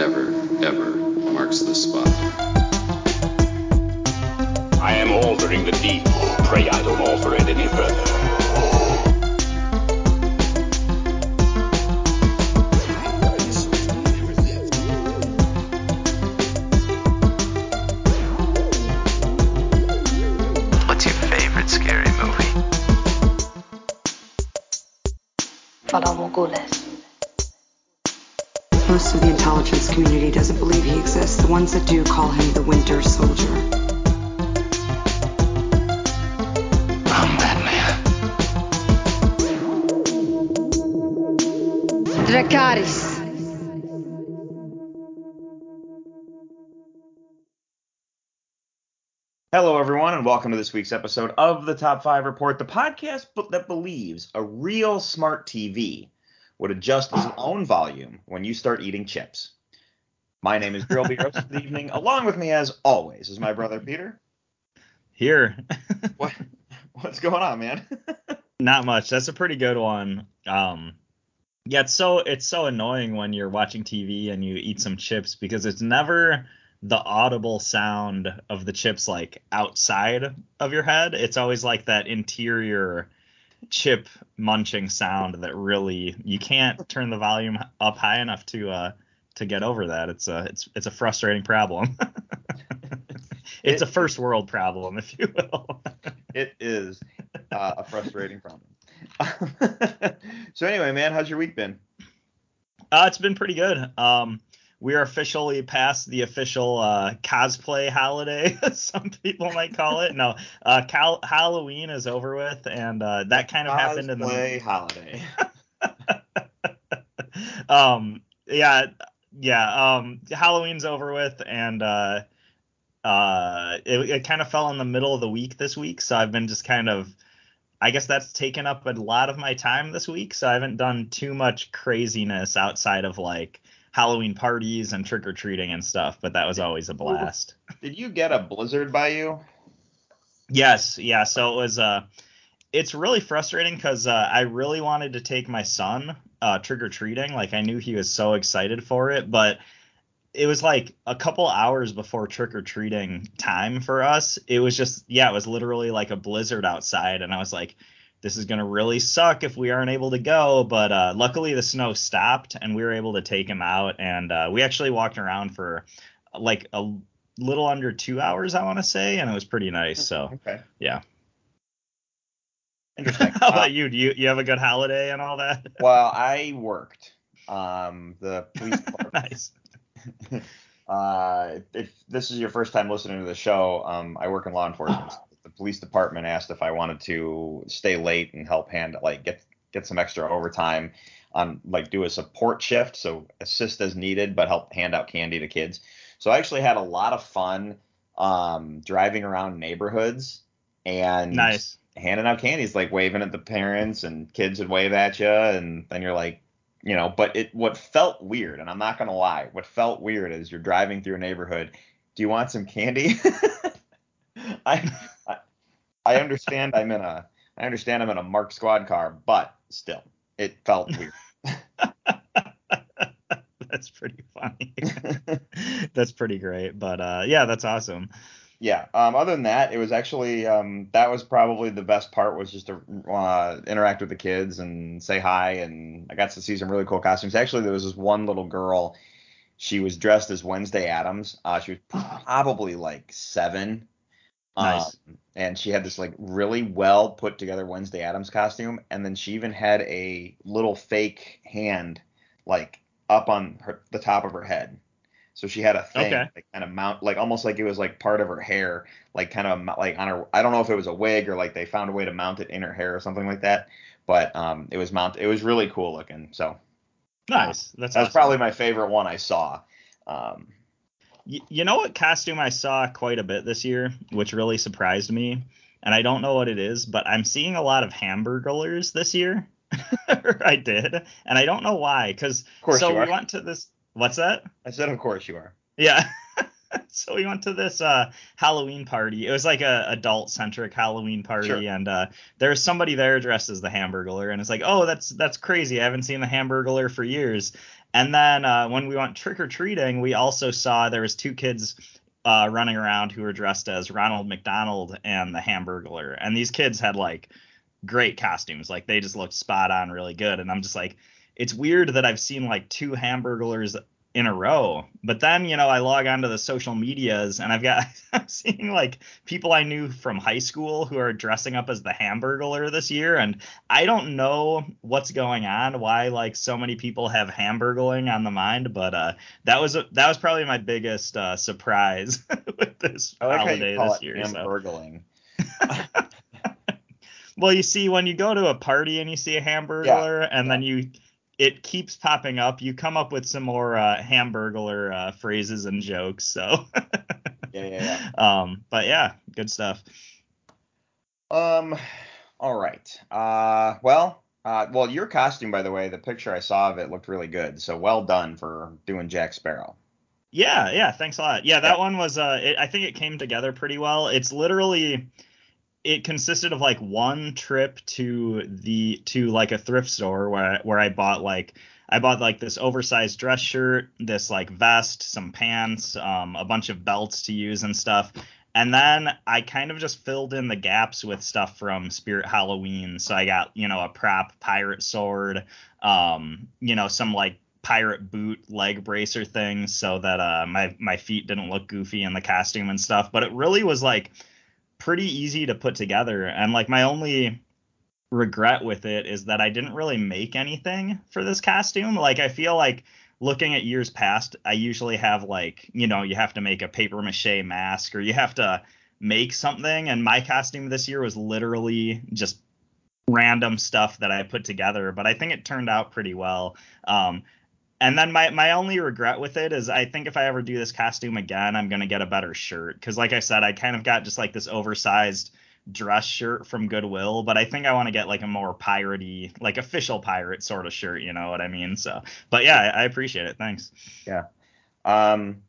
never, ever marks the spot. I am altering the deed. Pray I don't alter it any further. Hello, everyone, and welcome to this week's episode of the Top 5 Report, the podcast that believes a real smart TV would adjust its own volume when you start eating chips. My name is Grill Beers for the evening. Along with me, as always, is my brother Peter. Here. What? What's going on, man? Not much. That's a pretty good one. Um yeah, it's so it's so annoying when you're watching TV and you eat some chips because it's never the audible sound of the chips like outside of your head. It's always like that interior chip munching sound that really you can't turn the volume up high enough to uh to get over that. It's a it's it's a frustrating problem. it's a first world problem, if you will. it is uh, a frustrating problem. so, anyway, man, how's your week been? Uh, it's been pretty good. Um, we are officially past the official uh, cosplay holiday, some people might call it. No, uh, Cal- Halloween is over with, and uh, that kind of happened in the Cosplay holiday. um yeah yeah um halloween's over with and uh uh it, it kind of fell in the middle of the week this week so i've been just kind of i guess that's taken up a lot of my time this week so i haven't done too much craziness outside of like halloween parties and trick-or-treating and stuff but that was always a blast Did you get a blizzard by you? Yes, yeah. So it was uh it's really frustrating because uh, I really wanted to take my son uh, trick or treating. Like I knew he was so excited for it, but it was like a couple hours before trick or treating time for us. It was just yeah, it was literally like a blizzard outside, and I was like, this is gonna really suck if we aren't able to go. But uh, luckily the snow stopped, and we were able to take him out, and uh, we actually walked around for like a little under two hours, I want to say, and it was pretty nice. So Okay. yeah. Interesting. How Uh, about you? Do you you have a good holiday and all that? well, I worked. Um, the police department. nice. uh, if this is your first time listening to the show, um, I work in law enforcement. The police department asked if I wanted to stay late and help hand like get get some extra overtime on like do a support shift, so assist as needed, but help hand out candy to kids. So I actually had a lot of fun um, driving around neighborhoods and Nice. handing out candies, like waving at the parents, and kids would wave at you, and then you're like, you know. But it what felt weird, and I'm not gonna lie, what felt weird is you're driving through a neighborhood. Do you want some candy? I, I understand I'm in a I understand I'm in a Mark Squad car, but still, it felt weird. that's pretty funny. that's pretty great. But uh, yeah, that's awesome. Yeah. Um, other than that, it was actually um, that was probably the best part was just to uh, interact with the kids and say hi, and I got to see some really cool costumes. Actually, there was this one little girl. She was dressed as Wednesday Addams. Uh, she was probably like seven. Nice. Um, and she had this like really well put together Wednesday Addams costume, and then she even had a little fake hand like up on her the top of her head. So she had a thing Okay. like kind of mount like almost like it was like part of her hair, like kind of like on her. I don't know if it was a wig or like they found a way to mount it in her hair or something like that. But um, it was mount. It was really cool looking. So Nice. That's that was awesome. probably my favorite one I saw. Um, Y- you know what costume I saw quite a bit this year, which really surprised me, and I don't know what it is, but I'm seeing a lot of hamburglers this year. I did, and I don't know why. Cause course so you we went to this. What's that? I said, of course you are. Yeah. so we went to this uh, Halloween party. It was like a adult centric Halloween party, Sure. and uh, there was somebody there dressed as the Hamburglar, and it's like, oh, that's that's crazy. I haven't seen the Hamburglar for years. And then uh, when we went trick or treating, we also saw there was two kids uh, running around who were dressed as Ronald McDonald and the Hamburglar, and these kids had like great costumes, like they just looked spot on, really good. And I'm just like, it's weird that I've seen like two Hamburglars in a row. But then, you know, I log onto the social medias and I've got I'm seeing like people I knew from high school who are dressing up as the Hamburglar this year and I don't know what's going on, why like so many people have Hamburgling on the mind, but uh that was a, that was probably my biggest uh surprise with this I like holiday this year. so. hamburgling. Well, you see, when you go to a party and you see a Hamburglar, and then you, it keeps popping up. You come up with some more uh, Hamburglar uh, phrases and jokes. So, Yeah, yeah, um, but yeah, good stuff. Um, all right. Uh, well, uh, well, your costume, by the way, the picture I saw of it looked really good. So well done for doing Jack Sparrow. Yeah, yeah, thanks a lot. Yeah, that Yeah. one was. Uh, it, I think it came together pretty well. It's literally. It consisted of like one trip to the to like a thrift store where I, where I bought like I bought like this oversized dress shirt, this like vest, some pants, um, a bunch of belts to use and stuff. And then I kind of just filled in the gaps with stuff from Spirit Halloween. So I got, you know, a prop pirate sword, um, you know, some like pirate boot leg bracer things so that uh my my feet didn't look goofy in the costume and stuff. But it really was like pretty easy to put together. And like my only regret with it is that I didn't really make anything for this costume. Like I feel like looking at years past, I usually have like, you know, you have to make a paper mache mask or you have to make something and my costume this year was literally just random stuff that I put together, but I think it turned out pretty well. Um and then my my only regret with it is I think if I ever do this costume again, I'm gonna get a better shirt because like I said, I kind of got just like this oversized dress shirt from Goodwill, but I think I want to get like a more piratey, like official pirate sort of shirt. You know what I mean? So, but yeah, I, I appreciate it. Thanks. Yeah. Um,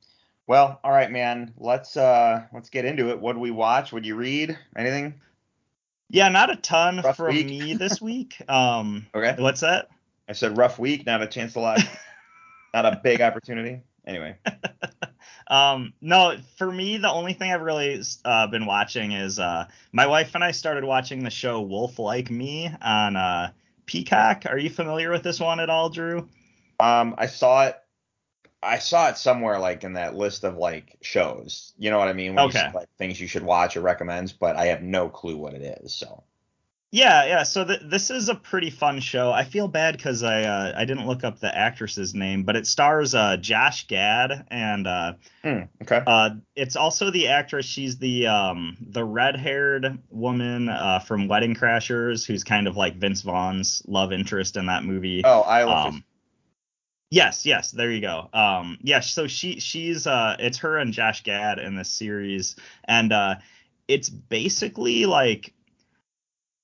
well, all right, man. Let's uh let's get into it. What do we watch? Would you read anything? Yeah, not a ton Rough from week. me this week. Um, Okay. what's that? I said rough week, not a chance to watch, not a big opportunity. Anyway, Um, no, for me, the only thing I've really uh, been watching is uh, my wife and I started watching the show Wolf Like Me on uh, Peacock. Are you familiar with this one at all, Drew? um, I saw it. I saw it somewhere like in that list of like shows. You know what I mean? When Okay. see, like things you should watch or recommends, but I have no clue what it is. So Yeah, yeah. So th- this is a pretty fun show. I feel bad because I uh, I didn't look up the actress's name, but it stars uh, Josh Gad and uh, hmm, okay. uh, it's also the actress. She's the um, the red haired woman uh, from Wedding Crashers, who's kind of like Vince Vaughn's love interest in that movie. Oh, I love Um, yes, yes, there you go. Um, yeah, so she she's uh, it's her and Josh Gad in this series, and uh, it's basically like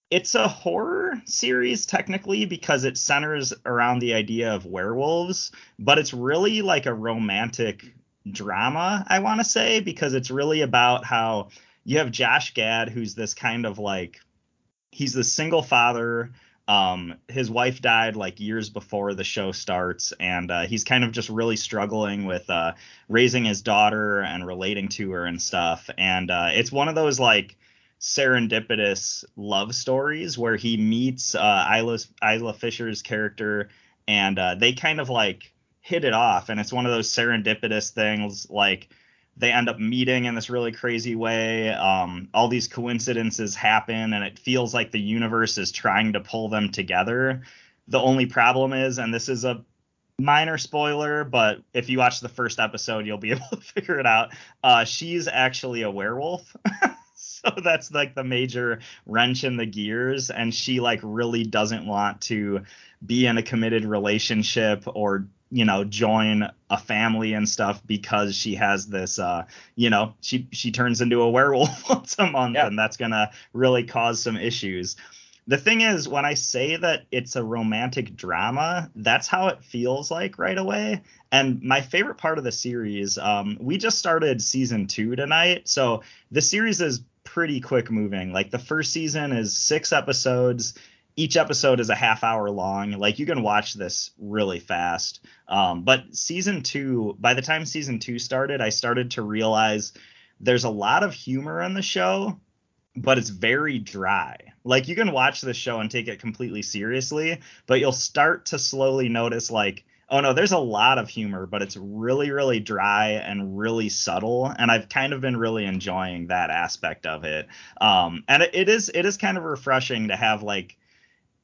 it's a horror series technically because it centers around the idea of werewolves, but it's really like a romantic drama, I want to say, because it's really about how you have Josh Gad, who's this kind of like he's the single father. Um, his wife died like years before the show starts, and uh, he's kind of just really struggling with uh, raising his daughter and relating to her and stuff. And uh, it's one of those like serendipitous love stories where he meets uh, Isla, Isla Fisher's character, and uh, they kind of like hit it off. And it's one of those serendipitous things like they end up meeting in this really crazy way. Um, all these coincidences happen, and it feels like the universe is trying to pull them together. The only problem is, and this is a minor spoiler, but if you watch the first episode, you'll be able to figure it out. Uh, she's actually a werewolf. so that's like the major wrench in the gears and she like really doesn't want to be in a committed relationship or you know join a family and stuff because she has this uh you know she she turns into a werewolf once a month Yeah. and that's gonna really cause some issues the thing is when i say that it's a romantic drama that's how it feels like right away and my favorite part of the series um we just started season two tonight so the series is pretty quick moving like the first season is six episodes each episode is a half hour long. Like you can watch this really fast. Um, but season two, by the time season two started, I started to realize there's a lot of humor in the show, but it's very dry. Like you can watch this show and take it completely seriously, but you'll start to slowly notice like oh no, there's a lot of humor, but it's really, really dry and really subtle. And I've kind of been really enjoying that aspect of it. Um, and it, it is it is kind of refreshing to have like,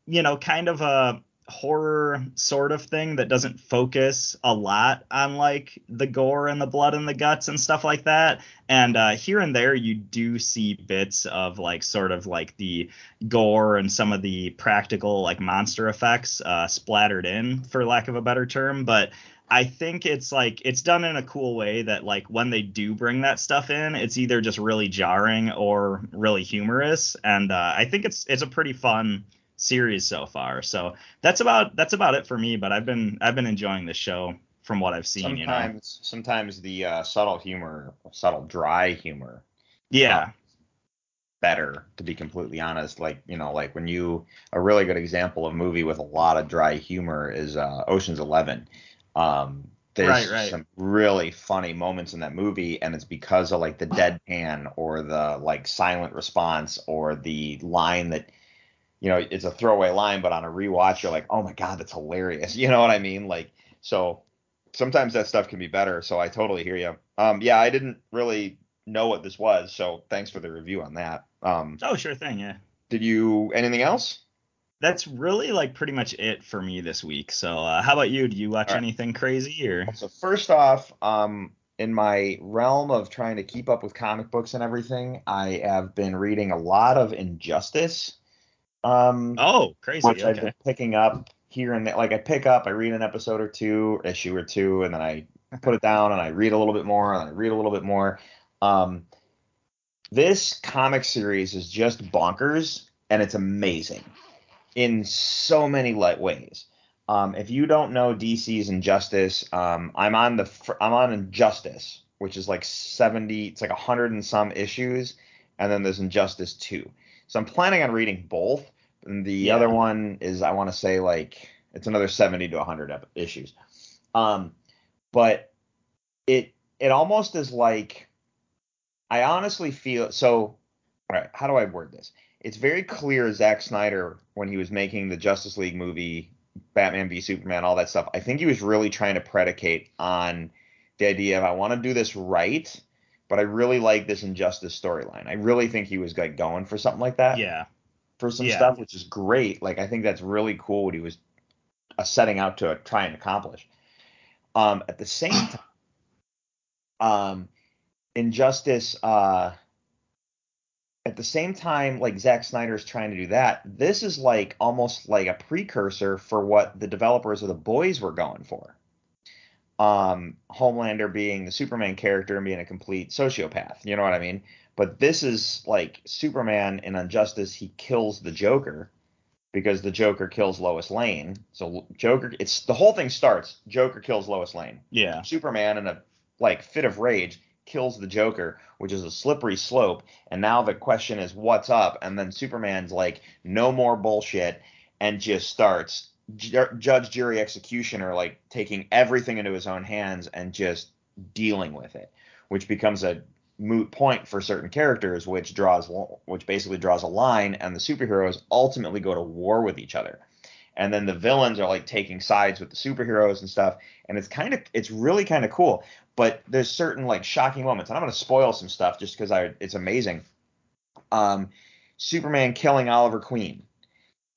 you know, kind of a horror sort of thing that doesn't focus a lot on like the gore and the blood and the guts and stuff like that. And uh, here and there you do see bits of like sort of like the gore and some of the practical like monster effects uh, splattered in for lack of a better term. But I think it's like it's done in a cool way that like when they do bring that stuff in, it's either just really jarring or really humorous, and uh, I think it's it's a pretty fun series so far. So that's about that's about it for me. But I've been I've been enjoying the show from what I've seen. Sometimes, you know, sometimes the uh, subtle humor, subtle dry humor, yeah, uh, better to be completely honest. Like you know, like when you a really good example of a movie with a lot of dry humor is uh, Ocean's Eleven. Um, there's Right, right. some really funny moments in that movie, and it's because of like the deadpan or the like silent response or the line that you know it's a throwaway line, but on a rewatch you're like, oh my god, that's hilarious. You know what I mean? Like so sometimes that stuff can be better. So I totally hear you. Um, yeah, I didn't really know what this was, so thanks for the review on that. Um, oh sure thing, yeah. did you anything else? That's really like pretty much it for me this week. So uh, how about you? Do you watch right. anything crazy or? So first off, um, in my realm of trying to keep up with comic books and everything, I have been reading a lot of Injustice. Um, Oh, crazy. which I've been picking up here and there. Like I pick up, I read an episode or two, issue or two, and then I put it down and I read a little bit more and I read a little bit more. Um, this comic series is just bonkers and it's amazing in so many light ways. Um, if you don't know DC's Injustice, um, I'm on the fr- I'm on Injustice, which is like 70, it's like 100 and some issues, and then there's Injustice 2. So I'm planning on reading both. And the Yeah. other one is I want to say like it's another 70 to 100 ep- issues. Um, but it it almost is like I honestly feel so. All right, how do I word this? It's very clear Zack Snyder when he was making the Justice League movie, Batman v Superman, all that stuff. I think he was really trying to predicate on the idea of I want to do this right, but I really like this Injustice storyline. I really think he was like going for something like that Yeah. For some Yeah. stuff, which is great. Like I think that's really cool what he was uh, setting out to try and accomplish. Um, at the same time, um, Injustice. Uh, at the same time, like Zack Snyder's trying to do that, this is like almost like a precursor for what the developers of the Boys were going for. Um, Homelander being the Superman character and being a complete sociopath. You know what I mean? But this is like Superman in Injustice. He kills the Joker because the Joker kills Lois Lane. So Joker, it's the whole thing starts. Joker kills Lois Lane. Yeah. Superman in a like fit of rage kills the Joker, which is a slippery slope. And now the question is what's up? And then Superman's like, no more bullshit, and just starts ju- judge, jury, executioner, like taking everything into his own hands and just dealing with it, which becomes a moot point for certain characters, which draws which basically draws a line, and the superheroes ultimately go to war with each other. And then the villains are like taking sides with the superheroes and stuff, and it's kind of it's really kind of cool. But there's certain like shocking moments, and I'm gonna spoil some stuff just because I it's amazing. Um, Superman killing Oliver Queen.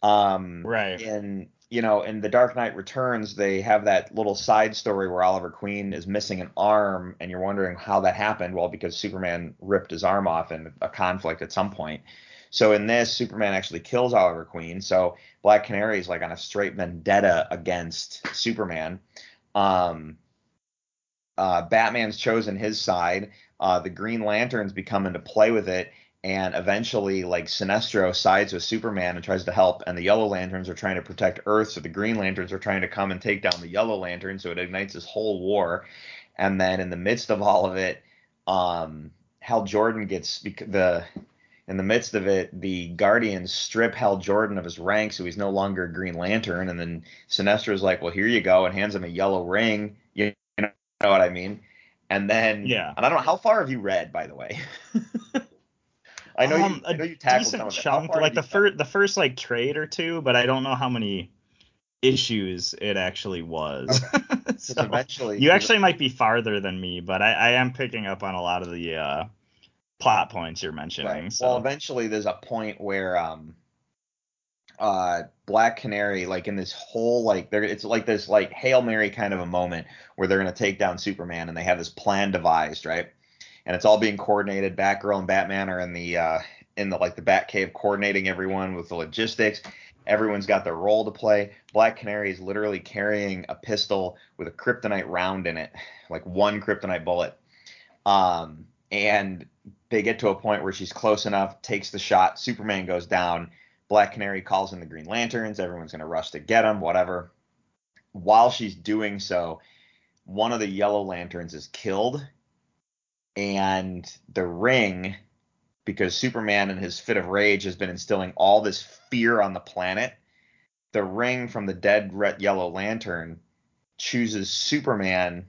Um, Right. in you know in the Dark Knight Returns, they have that little side story where Oliver Queen is missing an arm, and you're wondering how that happened. Well, because Superman ripped his arm off in a conflict at some point. So in this, Superman actually kills Oliver Queen. So Black Canary is like on a straight vendetta against Superman. Um, uh, Batman's chosen his side. Uh, the Green Lanterns become into play with it, and eventually, like Sinestro sides with Superman and tries to help, and the Yellow Lanterns are trying to protect Earth, so the Green Lanterns are trying to come and take down the Yellow Lantern, so it ignites this whole war. And then in the midst of all of it, um, Hal Jordan gets the in the midst of it, the Guardians strip Hal Jordan of his rank, so he's no longer a Green Lantern. And then Sinestro's like, "Well, here you go," and hands him a yellow ring. You know what I mean? And then, Yeah. And I don't know how far have you read, by the way. I know um, you. I know a you tackled decent some of it. Chunk, like the first the first like trade or two, but I don't know how many issues it actually was. Because So, eventually, you actually might be farther than me, but I, I am picking up on a lot of the uh, plot points you're mentioning. Right. So Well, eventually there's a point where um uh Black Canary like in this whole like there it's like this like Hail Mary kind of a moment where they're gonna take down Superman and they have this plan devised, right? And it's all being coordinated. Batgirl and Batman are in the uh in the like the Batcave coordinating everyone with the logistics. Everyone's got their role to play. Black Canary is literally carrying a pistol with a kryptonite round in it, like one kryptonite bullet. Um, and they get to a point where she's close enough, takes the shot. Superman goes down. Black Canary calls in the Green Lanterns. Everyone's going to rush to get him, whatever. While she's doing so, one of the Yellow Lanterns is killed. And the ring, because Superman in his fit of rage has been instilling all this fear on the planet, the ring from the dead red Yellow Lantern chooses Superman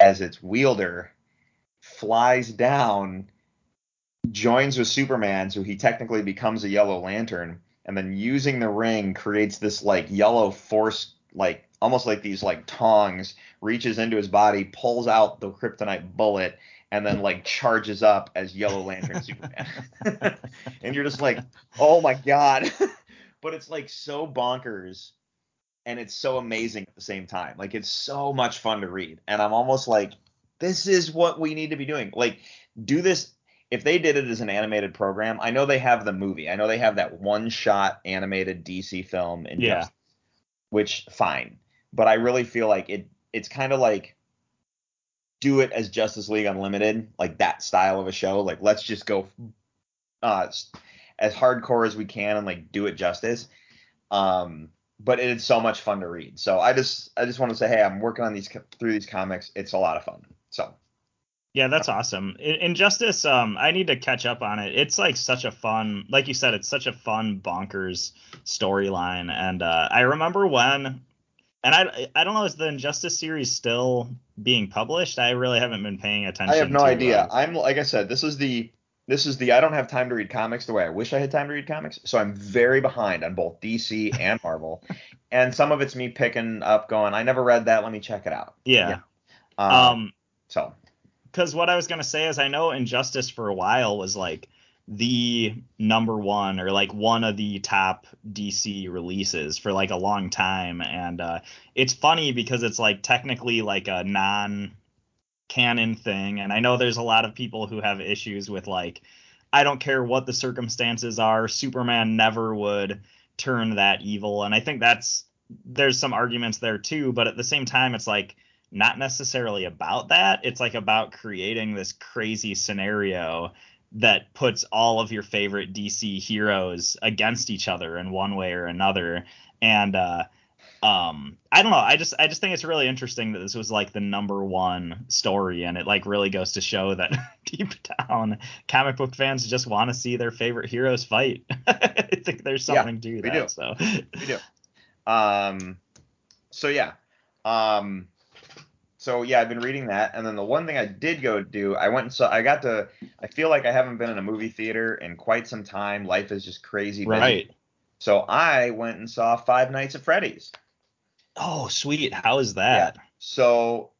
as its wielder, flies down, joins with Superman, so he technically becomes a Yellow Lantern, and then using the ring creates this like yellow force, like almost like these like tongs, reaches into his body, pulls out the kryptonite bullet, and then like charges up as Yellow Lantern Superman. and you're just like, oh my god. but it's like so bonkers and it's so amazing at the same time. Like it's so much fun to read. And I'm almost like, this is what we need to be doing. Like, do this if they did it as an animated program. I know they have the movie. I know they have that one shot animated DC film in Yeah. Justice, which fine. But I really feel like it it's kind of like do it as Justice League Unlimited, like that style of a show. Like let's just go uh as hardcore as we can and like do it justice. Um but it's so much fun to read. So I just I just want to say hey, I'm working on these through these comics. It's a lot of fun. So Yeah, that's awesome. In- Injustice, um, I need to catch up on it. It's like such a fun, like you said, it's such a fun bonkers storyline. And uh, I remember when, and I I don't know, is the Injustice series still being published? I really haven't been paying attention. I have no to, idea. uh, I'm like I said, this is the this is the I don't have time to read comics the way I wish I had time to read comics. So I'm very behind on both DC and Marvel. and some of it's me picking up going, I never read that, let me check it out. yeah. Um, Um, so because what I was gonna say is I know Injustice for a while was like the number one or like one of the top DC releases for like a long time, and uh, it's funny because it's like technically like a non canon thing, and I know there's a lot of people who have issues with like I don't care what the circumstances are, Superman never would turn that evil, and I think that's there's some arguments there too, but at the same time it's like not necessarily about that. It's like about creating this crazy scenario that puts all of your favorite DC heroes against each other in one way or another. And uh um I don't know, I just I just think it's really interesting that this was like the number one story and it like really goes to show that deep down comic book fans just want to see their favorite heroes fight. I think there's Yeah, something to we that. do. So we do. Um so yeah. Um so yeah, I've been reading that, and then the one thing I did go do, I went and saw. I got to. I feel like I haven't been in a movie theater in quite some time. Life is just crazy. busy. Right. So I went and saw Five Nights at Freddy's. Oh, sweet. How is that? So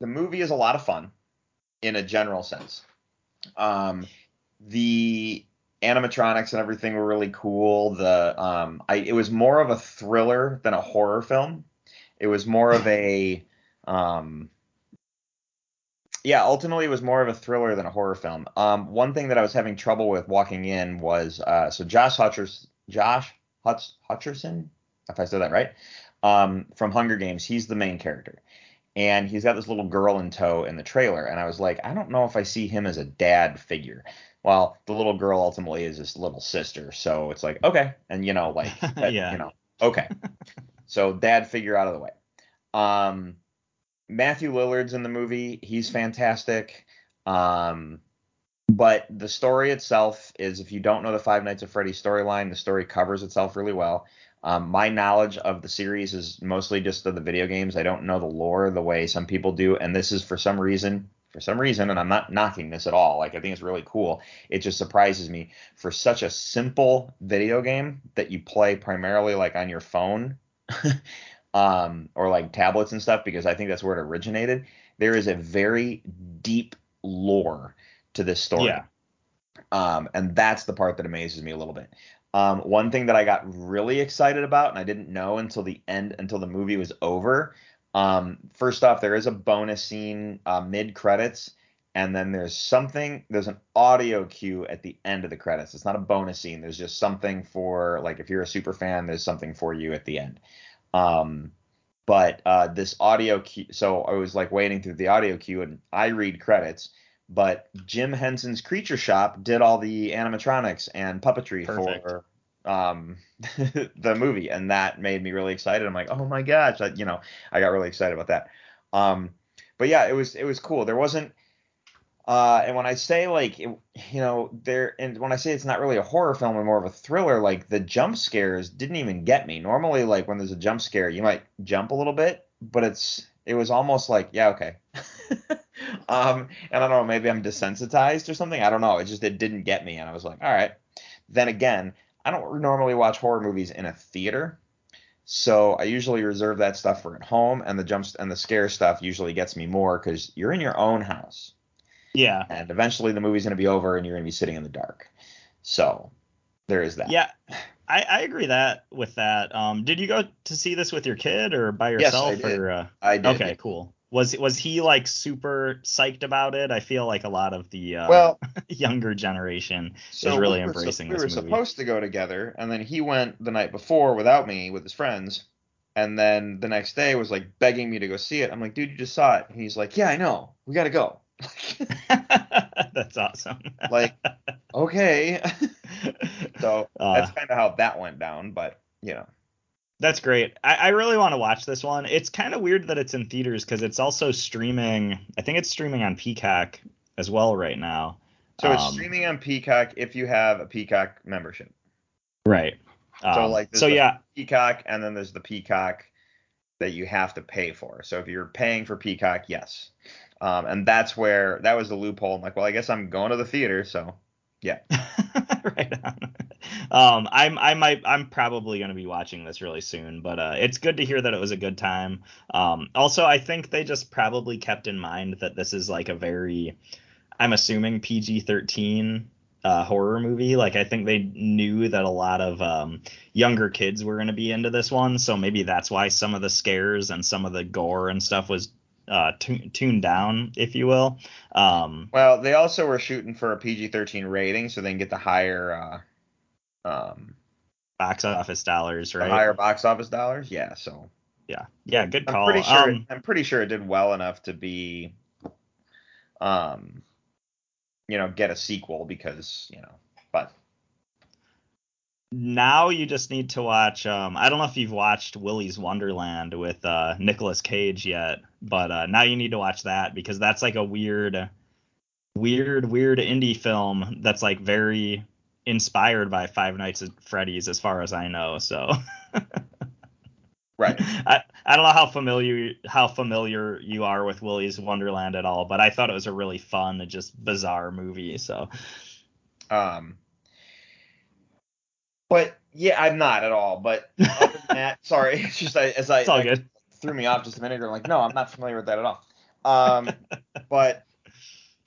the movie is a lot of fun in a general sense. Um, the animatronics and everything were really cool. The um, I it was more of a thriller than a horror film. It was more of a um, yeah, ultimately it was more of a thriller than a horror film. Um, one thing that I was having trouble with walking in was uh, so Josh Hutcherson, Josh Hutch, Hutcherson, if I said that right, um, from Hunger Games, he's the main character, and he's got this little girl in tow in the trailer, and I was like, I don't know if I see him as a dad figure. Well, the little girl ultimately is his little sister, so it's like okay, and you know, like that, Yeah. you know, okay, so dad figure out of the way. Um, Matthew Lillard's in the movie. He's fantastic. Um, but the story itself is if you don't know the Five Nights at Freddy's storyline, the story covers itself really well. Um, my knowledge of the series is mostly just of the video games. I don't know the lore the way some people do, and this is for some reason, for some reason, and I'm not knocking this at all. Like I think it's really cool. It just surprises me for such a simple video game that you play primarily like on your phone, um, or like tablets and stuff, because I think that's where it originated. There is a very deep lore to this story. Yeah. Um, and that's the part that amazes me a little bit. Um, one thing that I got really excited about, and I didn't know until the end, until the movie was over. Um, first off, there is a bonus scene uh, mid credits, and then there's something. There's an audio cue at the end of the credits. It's not a bonus scene. There's just something for like if you're a super fan, there's something for you at the end. Um, but uh, this audio cue. So I was like waiting through the audio cue, and I read credits but Jim Henson's Creature Shop did all the animatronics and puppetry Perfect. for um, the movie, and that made me really excited. I'm like, oh my gosh, I, you know, I got really excited about that. Um, but yeah, it was it was cool. There wasn't, uh, and when I say like, it, you know, there, and when I say it's not really a horror film and more of a thriller, like the jump scares didn't even get me. Normally, like when there's a jump scare, you might jump a little bit, but it's it was almost like, yeah, okay. um, and I don't know, maybe I'm desensitized or something. I don't know. It just it didn't get me, and I was like, all right. Then again, I don't normally watch horror movies in a theater, so I usually reserve that stuff for at home, and the jumps and the scare stuff usually gets me more because you're in your own house, Yeah. and eventually the movie's gonna be over, and you're gonna be sitting in the dark. So there is that. Yeah. I, I agree that with that. Um, did you go to see this with your kid or by yourself? Yes, I did. or uh, I did. okay, cool. Was was he like super psyched about it? I feel like a lot of the uh, Well, younger generation so is really we were, embracing we this were movie. supposed to go together, and then he went the night before without me with his friends, and then the next day was like begging me to go see it. I'm like, dude, you just saw it. And he's like, yeah, I know. We got to go. That's awesome. like, okay. so Uh, that's kind of how that went down, but you know. That's great. I, I really want to watch this one. It's kind of weird that it's in theaters because it's also streaming. I think it's streaming on Peacock as well right now. So it's Um, streaming on Peacock if you have a Peacock membership. Right. So Um, like, so yeah, Peacock, and then there's the Peacock that you have to pay for. So if you're paying for Peacock, yes. Um, and that's where that was the loophole. I'm like, well, I guess I'm going to the theater, so yeah. right on. Um, I'm I might I'm probably gonna be watching this really soon, but uh, it's good to hear that it was a good time. Um, also, I think they just probably kept in mind that this is like a very, I'm assuming PG-13 uh, horror movie. Like I think they knew that a lot of um, younger kids were gonna be into this one, so maybe that's why some of the scares and some of the gore and stuff was uh, tu- tuned down, if you will. Um, Well, they also were shooting for a PG-13 rating, so they can get the higher, uh, um, box office dollars, the right? higher box office dollars. Yeah, so Yeah, yeah, good I'm call. pretty sure. Um, I'm pretty sure it did well enough to be, um, you know, get a sequel because you know, but now you just need to watch. Um, I don't know if you've watched Willy's Wonderland with uh, Nicolas Cage yet, but uh, now you need to watch that because that's like a weird, weird, weird indie film that's like very inspired by Five Nights at Freddy's, as far as I know. So. right. I, I don't know how familiar how familiar you are with Willy's Wonderland at all, but I thought it was a really fun, and just bizarre movie. So Um, but yeah, I'm not at all. But other than that, sorry, it's just I, as I, it's all good. threw me off just a minute ago. I'm like, no, I'm not familiar with that at all. Um, but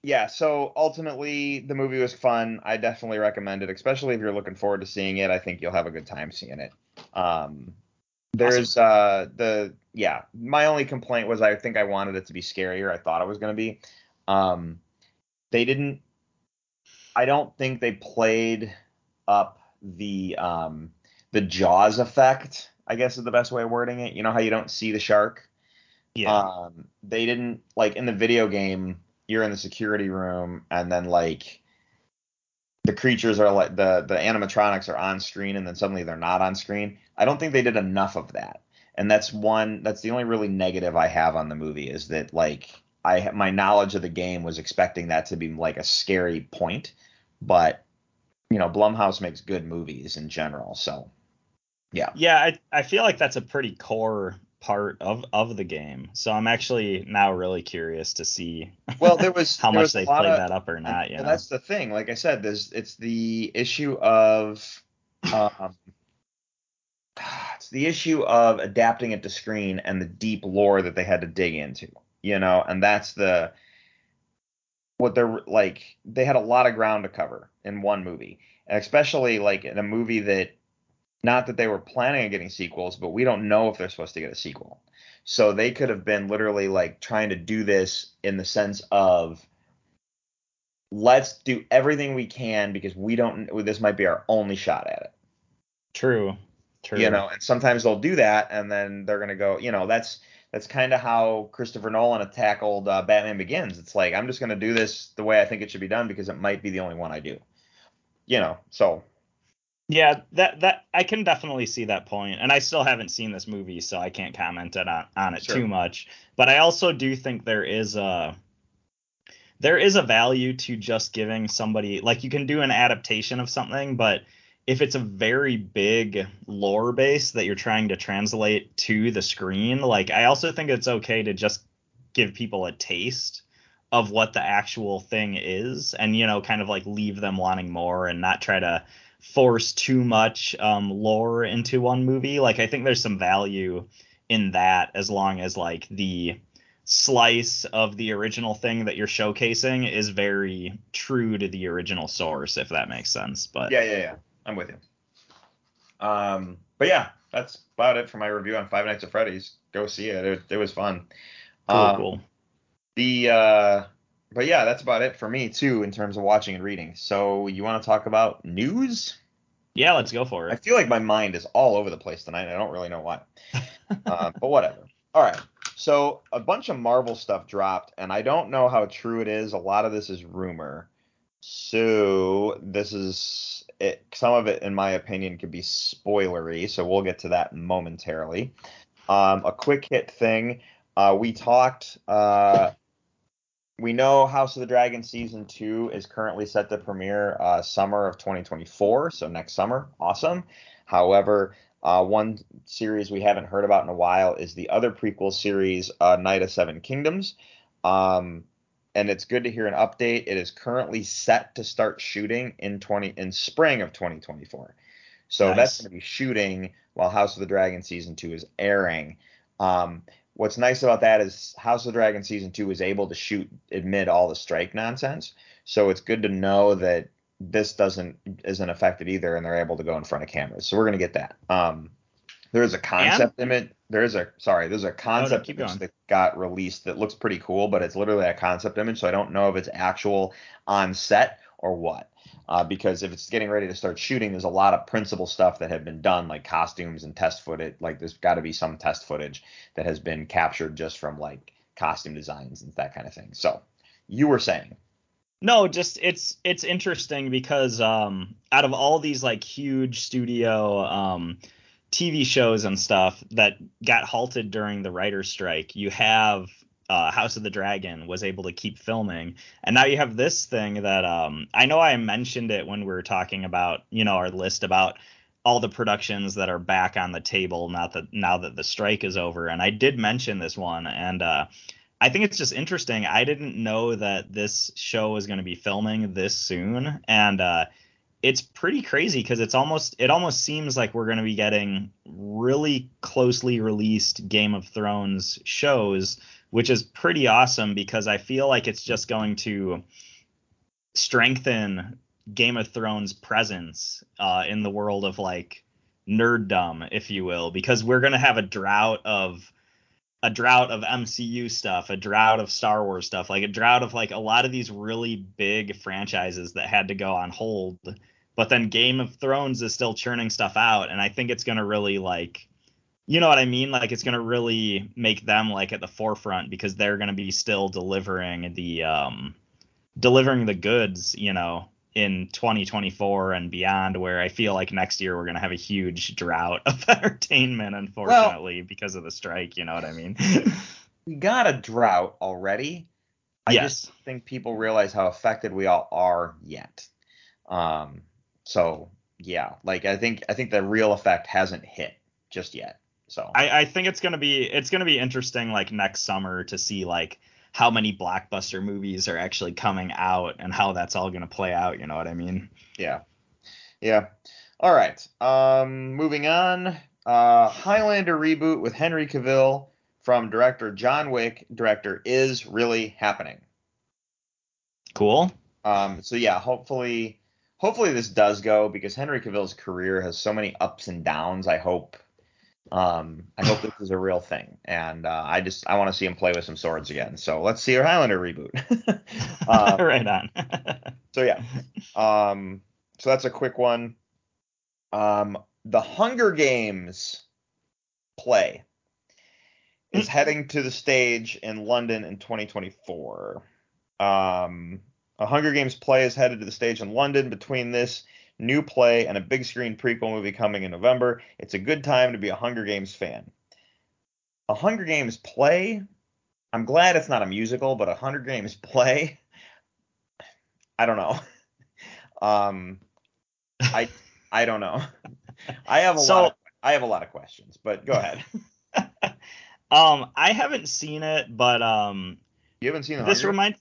yeah, so ultimately the movie was fun. I definitely recommend it, especially if you're looking forward to seeing it. I think you'll have a good time seeing it. Um, there's uh the yeah, my only complaint was I think I wanted it to be scarier. I thought it was going to be. Um, they didn't. I don't think they played up the um the Jaws effect. I guess is the best way of wording it. You know how you don't see the shark. Yeah. Um, they didn't like in the video game. You're in the security room, and then like the creatures are like the the animatronics are on screen, and then suddenly they're not on screen. I don't think they did enough of that, and that's one. That's the only really negative I have on the movie is that like I my knowledge of the game was expecting that to be like a scary point, but you know, Blumhouse makes good movies in general, so yeah. Yeah, I I feel like that's a pretty core part of of the game. So I'm actually now really curious to see Well, there was how there much was they played of- that up or not, Yeah, and that's the thing. Like I said, there's it's the issue of um, it's the issue of adapting it to screen and the deep lore that they had to dig into, you know, and that's the what they're like they had a lot of ground to cover in one movie. And especially like in a movie that not that they were planning on getting sequels, but we don't know if they're supposed to get a sequel. So they could have been literally like trying to do this in the sense of let's do everything we can because we don't this might be our only shot at it True. True. you know and sometimes they'll do that and then they're going to go you know that's that's kind of how christopher nolan tackled uh, batman begins it's like i'm just going to do this the way i think it should be done because it might be the only one i do you know so Yeah, that that I can definitely see that point, and I still haven't seen this movie, so I can't comment on on it Sure. too much. But I also do think there is a there is a value to just giving somebody like you can do an adaptation of something, but if it's a very big lore base that you're trying to translate to the screen, like I also think it's okay to just give people a taste of what the actual thing is and you know kind of like leave them wanting more and not try to force too much um, lore into one movie. Like I think there's some value in that as long as like the slice of the original thing that you're showcasing is very true to the original source, if that makes sense. But yeah yeah yeah i'm with you um but yeah that's about it for my review on five nights at freddy's go see it it, it was fun cool, Um, cool. The uh but yeah, that's about it for me too in terms of watching and reading. So you want to talk about news? Yeah, let's go for it. I feel like my mind is all over the place tonight. I don't really know why. uh, but whatever. All right. So a bunch of Marvel stuff dropped, and I don't know how true it is. A lot of this is rumor. So this is it. Some of it, in my opinion, could be spoilery. So we'll get to that momentarily. Um, a quick hit thing. Uh, we talked. Uh, we know House of the Dragon season two is currently set to premiere uh, summer of 2024, so next summer. Awesome. However, uh, one series we haven't heard about in a while is the other prequel series, uh, Knight of Seven Kingdoms. Um, and it's good to hear an update. It is currently set to start shooting in 20 in spring of 2024. So Nice. that's going to be shooting while House of the Dragon season two is airing. Um, what's nice about that is House of the Dragon season two was able to shoot amid all the strike nonsense. So it's good to know that this doesn't isn't affected either, and they're able to go in front of cameras. So we're gonna get that. Um, there's a concept image. There's a sorry. There's a concept keep image going. that got released that looks pretty cool, but it's literally a concept image. So I don't know if it's actual on set or what. Uh, because if it's getting ready to start shooting, there's a lot of principal stuff that had been done, like costumes and test footage. Like there's got to be some test footage that has been captured just from like costume designs and that kind of thing. So you were saying, No, just it's it's interesting because um out of all these like huge studio um TV shows and stuff that got halted during the writer's strike, you have uh, House of the Dragon was able to keep filming, and now you have this thing that um I know I mentioned it when we were talking about you know our list about all the productions that are back on the table now that now that the strike is over, and I did mention this one, and uh, I think it's just interesting. I didn't know that this show was going to be filming this soon, and uh, it's pretty crazy because it's almost it almost seems like we're going to be getting really closely released Game of Thrones shows, which is pretty awesome because I feel like it's just going to strengthen Game of Thrones presence uh, in the world of like nerddom, if you will, because we're going to have a drought of a drought of MCU stuff, a drought of Star Wars stuff, like a drought of like a lot of these really big franchises that had to go on hold. But then Game of Thrones is still churning stuff out, and I think it's gonna really like you know what I mean? Like it's gonna really make them like at the forefront because they're gonna be still delivering the um delivering the goods, you know, in 2024 and beyond where I feel like next year we're going to have a huge drought of entertainment unfortunately because of the strike, you know what I mean? we got a drought already, I yes. just think people realize how affected we all are yet. Um, so yeah, like I think I think the real effect hasn't hit just yet. So I, I think it's gonna be it's gonna be interesting like next summer to see like how many blockbuster movies are actually coming out and how that's all gonna play out. You know what I mean? yeah, yeah. All right. Um, moving on. Uh, Highlander reboot with Henry Cavill from director John Wick. Director is really happening. Cool. Um, so yeah, hopefully, hopefully this does go because Henry Cavill's career has so many ups and downs. I hope, um, I hope this is a real thing, and uh, I just I want to see him play with some swords again. So let's see our Highlander reboot. uh, right on. so yeah, um, so that's a quick one. Um, the Hunger Games play is heading to the stage in London in 2024. Um, a Hunger Games play is headed to the stage in London between this new play and a big screen prequel movie coming in November. It's a good time to be a Hunger Games fan. A Hunger Games play, I'm glad it's not a musical, but a Hunger Games play, I don't know. Um, I I don't know. I have a So- lot. Of, I have a lot of questions, but go ahead. um, I haven't seen it, but um, You haven't seen the this Hunger? reminds.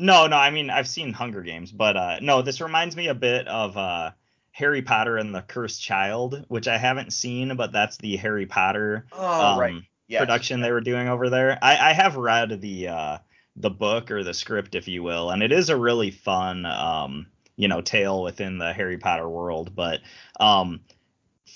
No, no, I mean I've seen Hunger Games, but uh, no, this reminds me a bit of uh, Harry Potter and the Cursed Child, which I haven't seen, but that's the Harry Potter Oh, um, right. Yes. production they were doing over there. I, I have read the uh, the book or the script, if you will, and it is a really fun, um, you know, tale within the Harry Potter world. But um,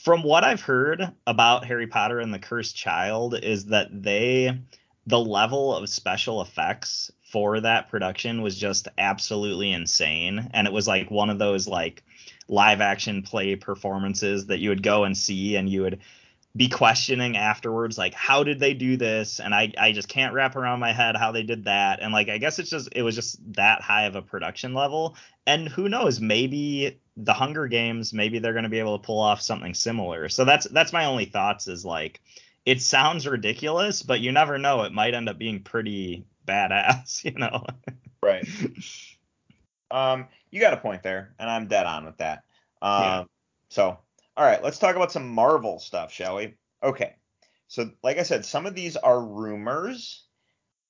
from what I've heard about Harry Potter and the Cursed Child, is that they the level of special effects for that production was just absolutely insane, and it was like one of those like live action play performances that you would go and see and you would be questioning afterwards like how did they do this? And I, I just can't wrap around my head how they did that. And like i guess it's just it was just that high of a production level. And who knows maybe the hunger games maybe they're going to be able to pull off something similar. So that's that's my only thoughts is like it sounds ridiculous but you never know. It might end up being pretty badass you know Right. Um, you got a point there, and I'm dead on with that. Um, Yeah. so all right, let's talk about some Marvel stuff, shall we? Okay. So, like I said, some of these are rumors.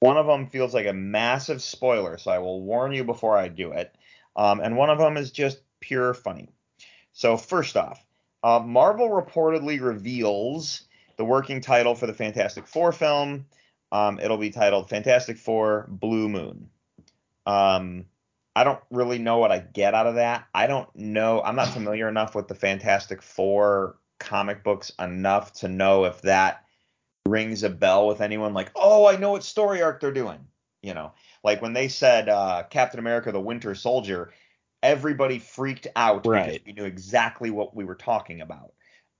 One of them feels like a massive spoiler, so I will warn you before I do it. Um, and one of them is just pure funny. So, first off, uh, Marvel reportedly reveals the working title for the Fantastic Four film. Um, it'll be titled Fantastic Four Blue Moon. Um, I don't really know what I get out of that. I don't know. I'm not familiar enough with the Fantastic Four comic books enough to know if that rings a bell with anyone like, oh, I know what story arc they're doing. You know, like when they said uh, Captain America the Winter Soldier, everybody freaked out because Right. we knew exactly what we were talking about.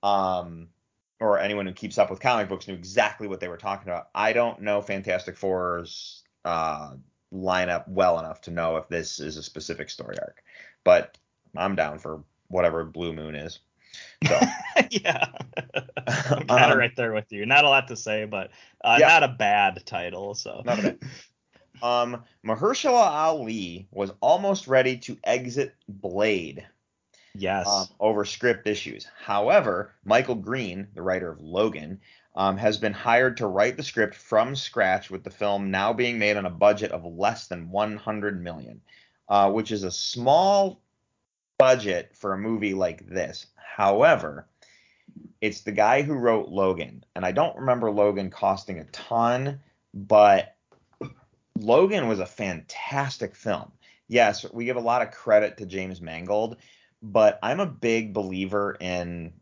Um, or anyone who keeps up with comic books knew exactly what they were talking about. I don't know Fantastic Four's uh, lineup well enough to know if this is a specific story arc, but I'm down for whatever Blue Moon is. So, yeah i'm kind of Um, right there with you not a lot to say but uh, Yeah. not a bad title so Not a bad. um, Mahershala Ali was almost ready to exit Blade yes um, over script issues. However, Michael Green, the writer of Logan, um, has been hired to write the script from scratch, with the film now being made on a budget of less than 100 million, uh, which is a small budget for a movie like this. However, it's the guy who wrote Logan, and I don't remember Logan costing a ton, but Logan was a fantastic film. Yes, we give a lot of credit to James Mangold, but I'm a big believer in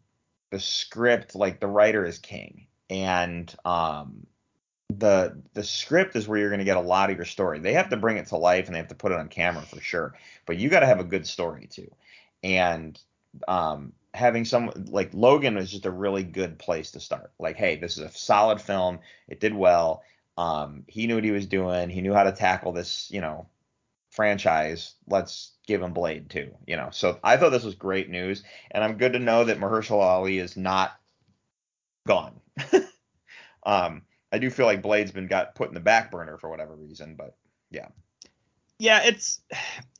the script, like the writer is king, and um, the the script is where you're going to get a lot of your story. They have to bring it to life and they have to put it on camera for sure, but you got to have a good story too. And um, having some like Logan is just a really good place to start. Like, hey, this is a solid film. It did well. Um, he knew what he was doing. He knew how to tackle this, you know, franchise. Let's give him Blade too, you know. So I thought this was great news, and I'm good to know that Mahershala Ali is not gone. um, I do feel like Blade's been got put in the back burner for whatever reason, but yeah. yeah, it's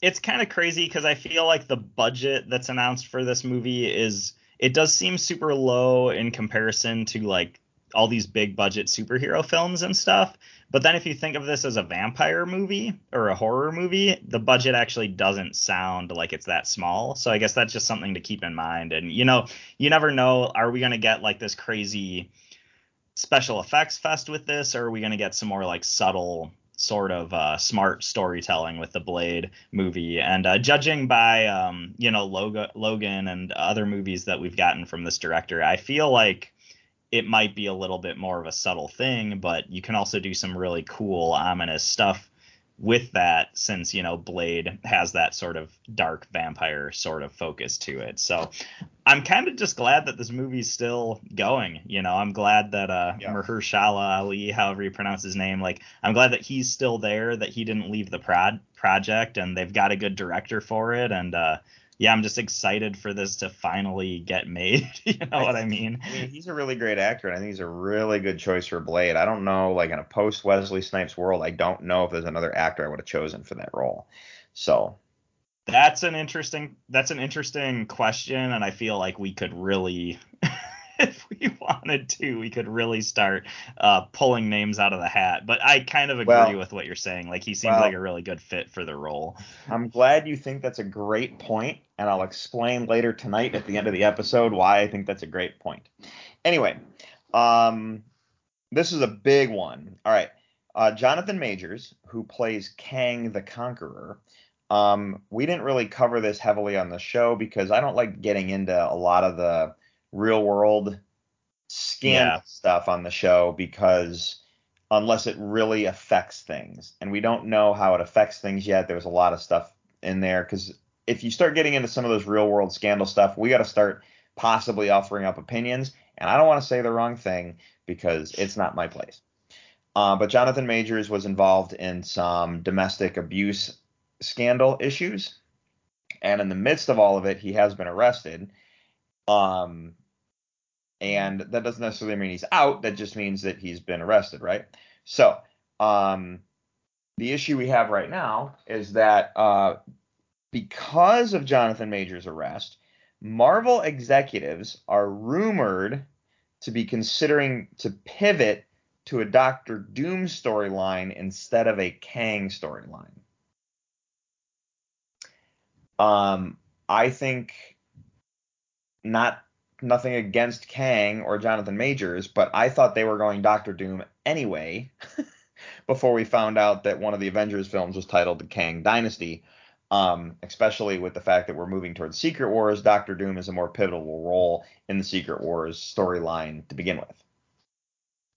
it's kind of crazy because I feel like the budget that's announced for this movie is it does seem super low in comparison to like all these big budget superhero films and stuff. But then if you think of this as a vampire movie or a horror movie, the budget actually doesn't sound like it's that small. So I guess that's just something to keep in mind. And you know, you never know, are we gonna get like this crazy special effects fest with this, or are we gonna get some more like subtle sort of uh, smart storytelling with the Blade movie. And uh, judging by um, you know Logan and other movies that we've gotten from this director, I feel like it might be a little bit more of a subtle thing, but you can also do some really cool, ominous stuff with that since you know Blade has that sort of dark vampire sort of focus to it. So I'm kind of just glad that this movie's still going. You know, I'm glad that uh Yeah. Mahershala Ali, however you pronounce his name, like I'm glad that he's still there, that he didn't leave the prod project, and they've got a good director for it. And uh yeah, I'm just excited for this to finally get made. you know what I mean? I mean, he's a really great actor, and I think he's a really good choice for Blade. I don't know, like in a post Wesley Snipes world, I don't know if there's another actor I would have chosen for that role. So That's an interesting that's an interesting question and I feel like we could really if we wanted to, we could really start uh, pulling names out of the hat. But I kind of agree Well- with what you're saying. Like he seems well- like a really good fit for the role. I'm glad you think that's a great point, and I'll explain later tonight at the end of the episode why I think that's a great point. Anyway, um, this is a big one. All right, uh, Jonathan Majors, who plays Kang the Conqueror. Um, we didn't really cover this heavily on the show because I don't like getting into a lot of the real world scandal Yeah. stuff on the show because unless it really affects things. And we don't know how it affects things yet. There's a lot of stuff in there because if you start getting into some of those real world scandal stuff, we got to start possibly offering up opinions. And I don't want to say the wrong thing because it's not my place. Uh, but Jonathan Majors was involved in some domestic abuse scandal issues. And in the midst of all of it, he has been arrested. Um, and that doesn't necessarily mean he's out. That just means that he's been arrested, right? So, um, the issue we have right now is that uh, because of Jonathan Majors' arrest, Marvel executives are rumored to be considering to pivot to a Doctor Doom storyline instead of a Kang storyline. Um, I think not nothing against Kang or Jonathan Majors, but I thought they were going Doctor Doom anyway. before we found out that one of the Avengers films was titled The Kang Dynasty, um, especially with the fact that we're moving towards Secret Wars, Doctor Doom is a more pivotal role in the Secret Wars storyline to begin with.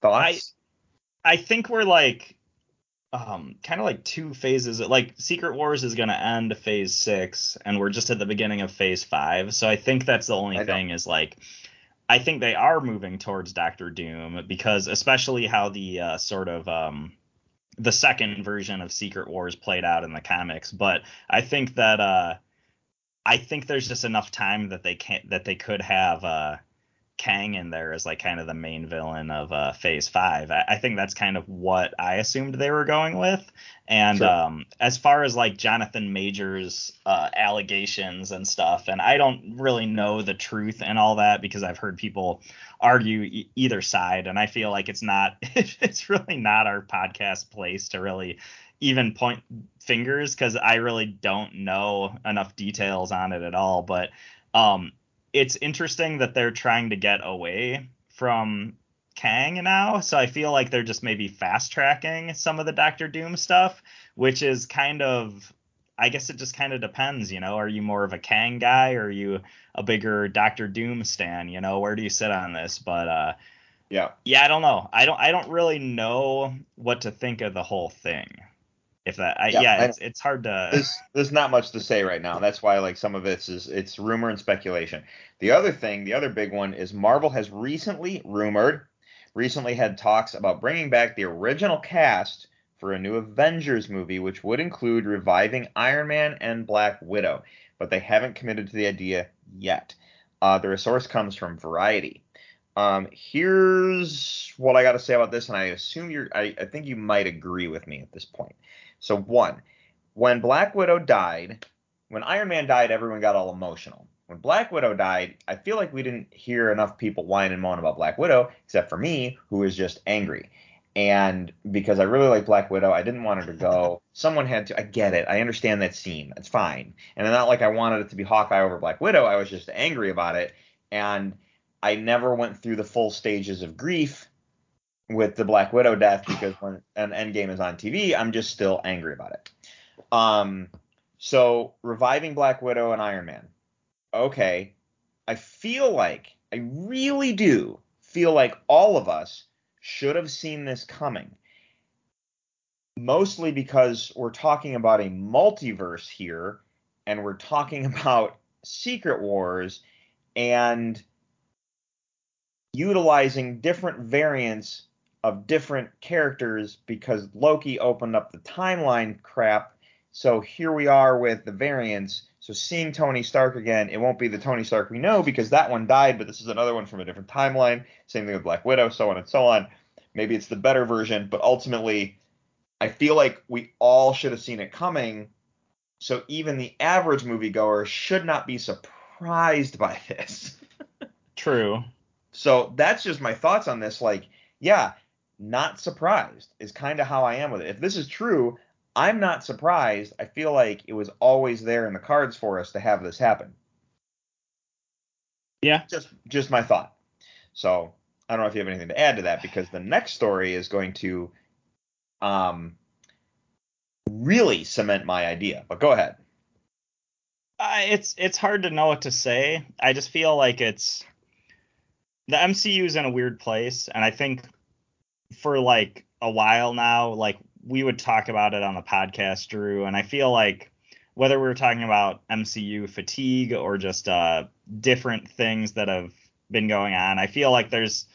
Thoughts? I I think we're like um kind of like two phases like secret wars is going to end phase six and we're just at the beginning of phase five so i think that's the only I know. thing is like i think they are moving towards doctor doom because especially how the uh, sort of um the second version of secret wars played out in the comics but i think that uh i think there's just enough time that they can't that they could have uh Kang in there as like kind of the main villain of uh, Phase Five. I, I think that's kind of what I assumed they were going with. And Sure. um, as far as like Jonathan Majors uh, allegations and stuff, and I don't really know the truth and all that because I've heard people argue e- either side, and I feel like it's not it's really not our podcast place to really even point fingers because I really don't know enough details on it at all. But um, it's interesting that they're trying to get away from Kang now. So I feel like they're just maybe fast tracking some of the Doctor Doom stuff, which is kind of I guess it just kind of depends, you know. Are you more of a Kang guy or are you a bigger Doctor Doom stan? You know, where do you sit on this? But uh yeah. yeah, I don't know. I don't I don't really know what to think of the whole thing. If that I, Yeah, yeah, it's it's hard to there's there's not much to say right now. That's why like some of it's is it's rumor and speculation. The other thing, the other big one is Marvel has recently rumored, recently had talks about bringing back the original cast for a new Avengers movie, which would include reviving Iron Man and Black Widow, but they haven't committed to the idea yet. Uh, the source comes from Variety. Um, here's what I got to say about this, and I assume you're, I, I think you might agree with me at this point. So one, when Black Widow died, when Iron Man died, everyone got all emotional. When Black Widow died, I feel like we didn't hear enough people whine and moan about Black Widow, except for me, who was just angry. And because I really like Black Widow, I didn't want her to go. Someone had to. I get it. I understand that scene. It's fine. And not like I wanted it to be Hawkeye over Black Widow. I was just angry about it. And I never went through the full stages of grief with the Black Widow death because when an Endgame is on TV, I'm just still angry about it. Um, so reviving Black Widow and Iron Man. Okay, I feel like I really do feel like all of us should have seen this coming. Mostly because we're talking about a multiverse here and we're talking about Secret Wars and utilizing different variants of different characters because Loki opened up the timeline crap. So here we are with the variants. So seeing Tony Stark again, it won't be the Tony Stark we know because that one died, but this is another one from a different timeline. Same thing with Black Widow, so on and so on. Maybe it's the better version, but ultimately, I feel like we all should have seen it coming. So even the average moviegoer should not be surprised by this. True. So that's just my thoughts on this. Like, yeah, not surprised is kind of how I am with it. If this is true, I'm not surprised. I feel like it was always there in the cards for us to have this happen. Yeah. Just just my thought. So I don't know if you have anything to add to that because the next story is going to um really cement my idea. But go ahead. Uh, it's it's hard to know what to say. I just feel like it's the MCU is in a weird place, and I think for like a while now, like we would talk about it on the podcast, Drew, and I feel like whether we were talking about MCU fatigue or just uh, different things that have been going on, I feel like there's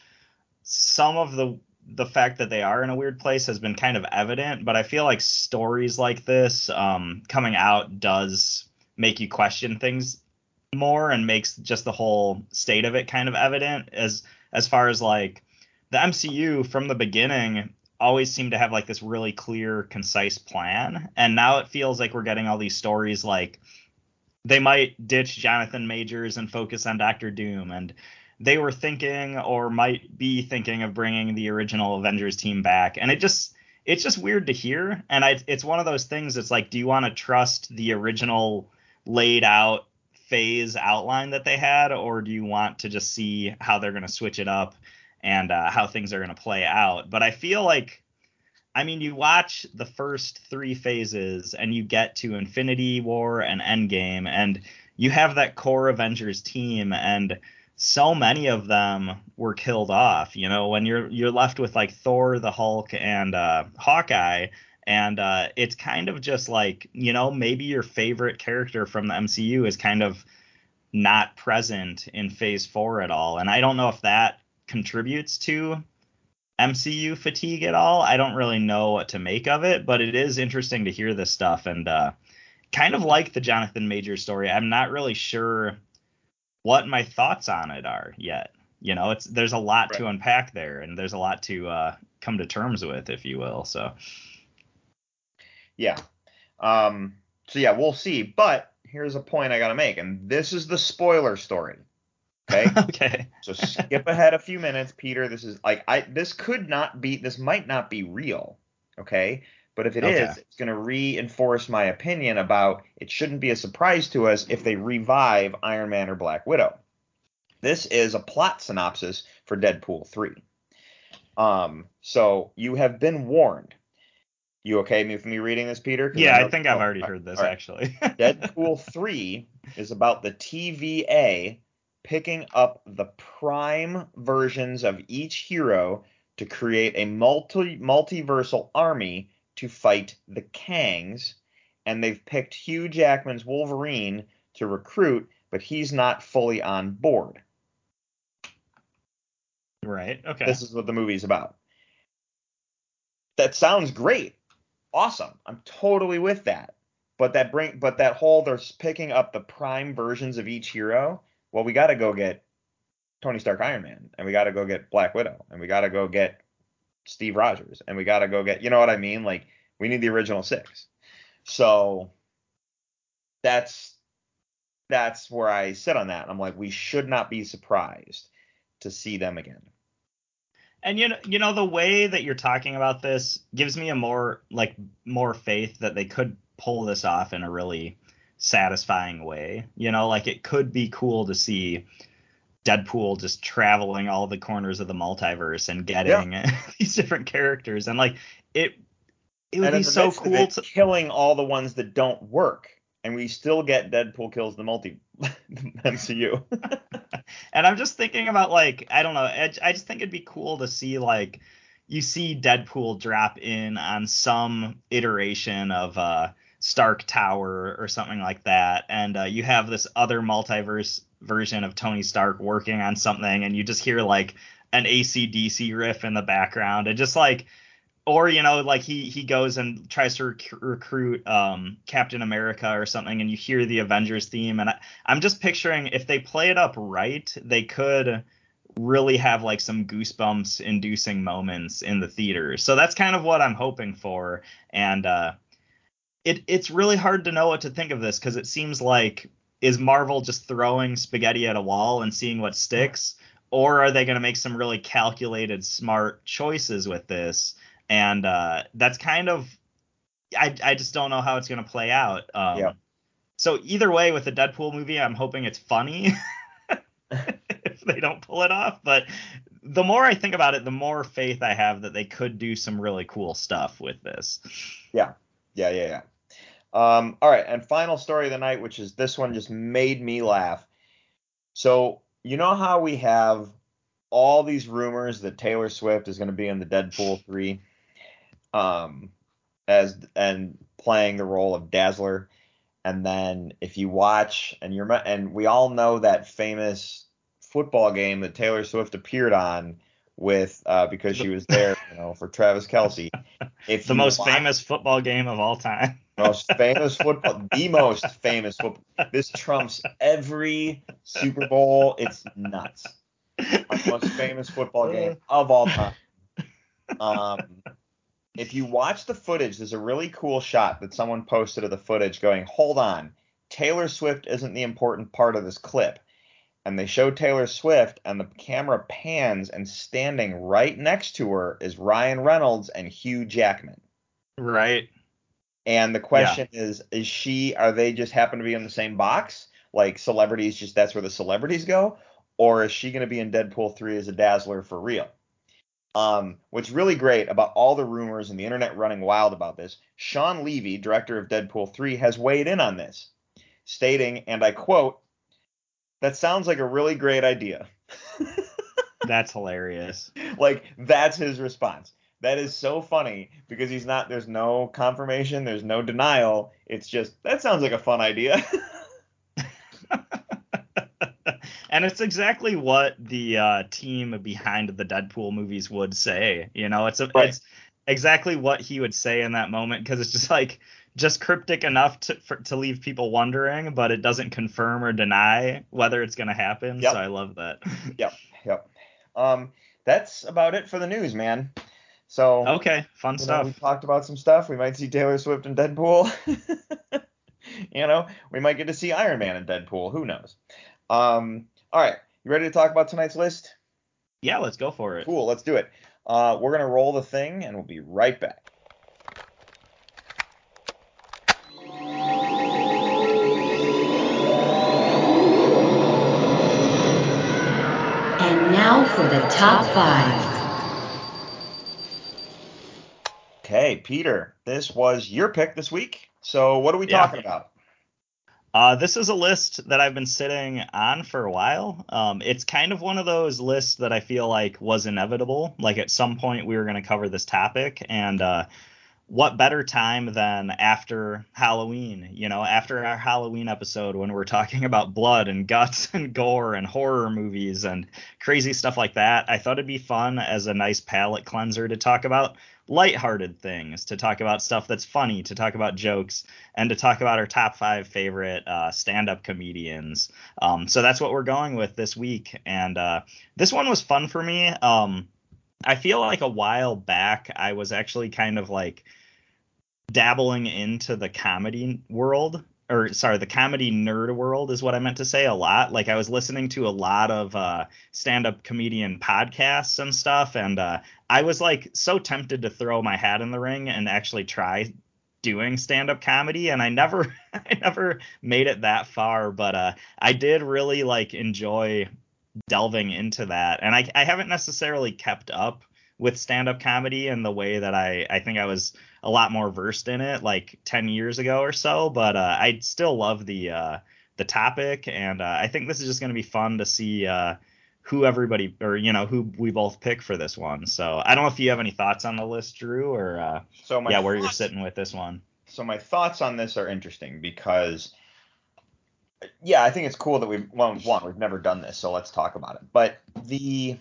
some of the the fact that they are in a weird place has been kind of evident, but I feel like stories like this um, coming out does make you question things more and makes just the whole state of it kind of evident as as far as like the MCU from the beginning always seemed to have like this really clear concise plan. And now it feels like we're getting all these stories like they might ditch Jonathan Majors and focus on Doctor Doom and they were thinking or might be thinking of bringing the original Avengers team back. And it just it's just weird to hear. And I, it's one of those things it's like do you want to trust the original laid out phase outline that they had, or do you want to just see how they're going to switch it up and uh, how things are going to play out? But I feel like, I mean, you watch the first three phases and you get to Infinity War and Endgame, and you have that core Avengers team, and so many of them were killed off. You know, when you're you're left with like Thor, the Hulk, and uh, Hawkeye and uh, it's kind of just like you know maybe your favorite character from the MCU is kind of not present in Phase Four at all, and I don't know if that contributes to MCU fatigue at all. I don't really know what to make of it, but it is interesting to hear this stuff and uh, kind of like the Jonathan Major story. I'm not really sure what my thoughts on it are yet. You know, it's there's a lot right. to unpack there, and there's a lot to uh, come to terms with, if you will. So. Yeah. Um, so yeah, we'll see. But here's a point I gotta make, and this is the spoiler story. Okay. okay. so skip ahead a few minutes, Peter. This is like I this could not be this might not be real. Okay. But if it okay. is, it's going to reinforce my opinion about it shouldn't be a surprise to us if they revive Iron Man or Black Widow. This is a plot synopsis for Deadpool 3. Um, so you have been warned. You okay with me reading this, Peter? Yeah, I, I think I've oh, already heard this right. actually. Deadpool 3 is about the TVA picking up the prime versions of each hero to create a multi multiversal army to fight the Kangs, and they've picked Hugh Jackman's Wolverine to recruit, but he's not fully on board. Right. Okay. This is what the movie's about. That sounds great awesome. I'm totally with that. But that bring but that whole they're picking up the prime versions of each hero. Well, we got to go get Tony Stark Iron Man and we got to go get Black Widow and we got to go get Steve Rogers and we got to go get you know what I mean? Like we need the original 6. So that's that's where I sit on that. I'm like, we should not be surprised to see them again. And you know, you know the way that you're talking about this gives me a more like more faith that they could pull this off in a really satisfying way. You know, like it could be cool to see Deadpool just traveling all the corners of the multiverse and getting yeah. these different characters and like it it would be so cool to killing all the ones that don't work and we still get Deadpool kills the multi MCU. and I'm just thinking about like I don't know, I, I just think it'd be cool to see like you see Deadpool drop in on some iteration of uh Stark Tower or something like that, and uh, you have this other multiverse version of Tony Stark working on something, and you just hear like an ACDC riff in the background, and just like or you know like he he goes and tries to rec- recruit um, Captain America or something and you hear the Avengers theme. And I, I'm just picturing if they play it up right they could really have like some goosebumps inducing moments in the theater. So that's kind of what I'm hoping for. And uh, it it's really hard to know what to think of this because it seems like is Marvel just throwing spaghetti at a wall and seeing what sticks or are they going to make some really calculated smart choices with this and uh, that's kind of I I just don't know how it's gonna play out. Um, yeah. So either way, with the Deadpool movie, I'm hoping it's funny if they don't pull it off. But the more I think about it, the more faith I have that they could do some really cool stuff with this. Yeah, yeah, yeah, yeah. Um, all right, and final story of the night, which is this one just made me laugh. So you know how we have all these rumors that Taylor Swift is going to be in the Deadpool three um, as and playing the role of Dazzler. And then if you watch and you're and we all know that famous football game that Taylor Swift appeared on with uh, because she was there, you know, for Travis Kelce. If the most watch, famous football game of all time. Most famous football, the most famous football. This trumps every Super Bowl. It's nuts. The most famous football game of all time. Um, if you watch the footage, there's a really cool shot that someone posted of the footage going, hold on, Taylor Swift isn't the important part of this clip. And they show Taylor Swift, and the camera pans, and standing right next to her is Ryan Reynolds and Hugh Jackman. Right. And the question yeah. is, is she, are they just happen to be in the same box? Like celebrities, just that's where the celebrities go? Or is she going to be in Deadpool 3 as a dazzler for real? Um, what's really great about all the rumors and the internet running wild about this, Shawn Levy, director of Deadpool 3, has weighed in on this, stating, and I quote, that sounds like a really great idea. that's hilarious. Like, that's his response. That is so funny because he's not, there's no confirmation, there's no denial. It's just, that sounds like a fun idea. and it's exactly what the uh, team behind the Deadpool movies would say. You know, it's a, right. it's exactly what he would say in that moment because it's just like just cryptic enough to for, to leave people wondering, but it doesn't confirm or deny whether it's going to happen. Yep. So I love that. Yep, yep. Um, that's about it for the news, man. So okay, fun stuff. Know, we talked about some stuff. We might see Taylor Swift and Deadpool. you know, we might get to see Iron Man and Deadpool. Who knows? Um, all right, you ready to talk about tonight's list? Yeah, let's go for it. Cool, let's do it. Uh, we're gonna roll the thing, and we'll be right back. And now for the top five. Okay, Peter, this was your pick this week. So what are we yeah. talking about? Uh, this is a list that I've been sitting on for a while. Um, it's kind of one of those lists that I feel like was inevitable. Like at some point we were going to cover this topic, and uh, what better time than after Halloween? You know, after our Halloween episode when we're talking about blood and guts and gore and horror movies and crazy stuff like that. I thought it'd be fun as a nice palate cleanser to talk about lighthearted things, to talk about stuff that's funny, to talk about jokes, and to talk about our top five favorite uh, stand-up comedians. Um, so that's what we're going with this week, and uh, this one was fun for me. Um, I feel like a while back I was actually kind of like dabbling into the comedy world or sorry, the comedy nerd world is what I meant to say a lot. Like I was listening to a lot of uh, stand-up comedian podcasts and stuff, and uh, I was like so tempted to throw my hat in the ring and actually try doing stand-up comedy, and I never, I never made it that far. But uh, I did really like enjoy delving into that, and I, I haven't necessarily kept up with stand-up comedy in the way that I, I think I was a lot more versed in it like 10 years ago or so. But uh, I still love the uh, the topic, and uh, I think this is just going to be fun to see uh, who everybody or you know who we both pick for this one. So I don't know if you have any thoughts on the list, Drew, or uh, So yeah, where you're sitting with this one. so my thoughts on this are interesting because yeah i think it's cool that we've well one we've never done this so let's talk about it but the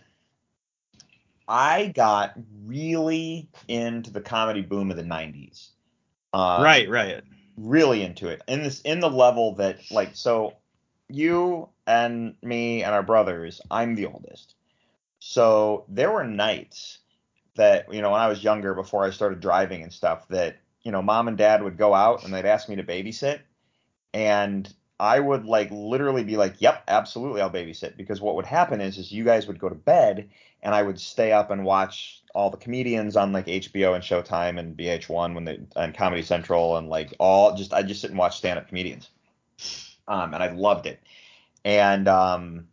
i got really into the comedy boom of the 90s um, right, right. really into it. In this in the level that like so you and me and our brothers i'm the oldest. So there were nights that you know when i was younger before i started driving and stuff that you know mom and dad would go out and they'd ask me to babysit. And i would like literally be like yep absolutely i'll babysit. Because what would happen is is you guys would go to bed and i would stay up and watch all the comedians on like hbo and showtime and vh1 when they and comedy central and like all just i just sit and watch stand-up comedians. Um and i loved it. And um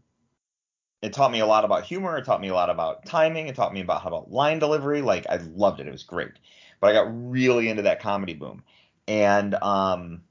it taught me a lot about humor it taught me a lot about timing it taught me about how about line delivery like i loved it it was great. But i got really into that comedy boom. And um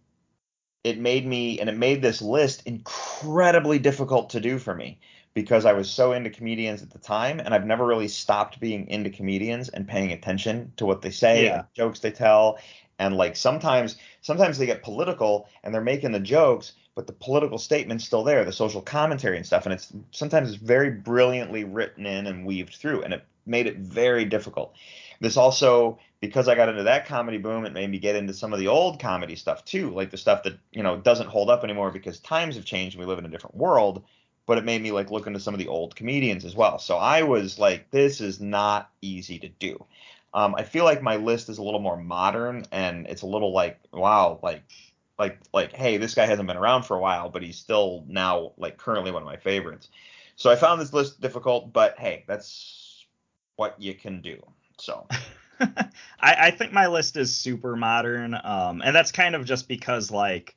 it made me and it made this list incredibly difficult to do for me because I was so into comedians at the time and I've never really stopped being into comedians and paying attention to what they say Yeah. and the jokes they tell. And like sometimes sometimes they get political and they're making the jokes but the political statement's still there the social commentary and stuff. And it's sometimes it's very brilliantly written in and weaved through and it made it very difficult. This also because I got into that comedy boom, it made me get into some of the old comedy stuff too, like the stuff that you know doesn't hold up anymore because times have changed and we live in a different world. But it made me like look into some of the old comedians as well. So I was like, this is not easy to do. Um, I feel like my list is a little more modern and it's a little like, wow, like like like hey, this guy hasn't been around for a while, but he's still now like currently one of my favorites. So I found this list difficult, but hey, that's what you can do. So I, I think my list is super modern, um, and that's kind of just because like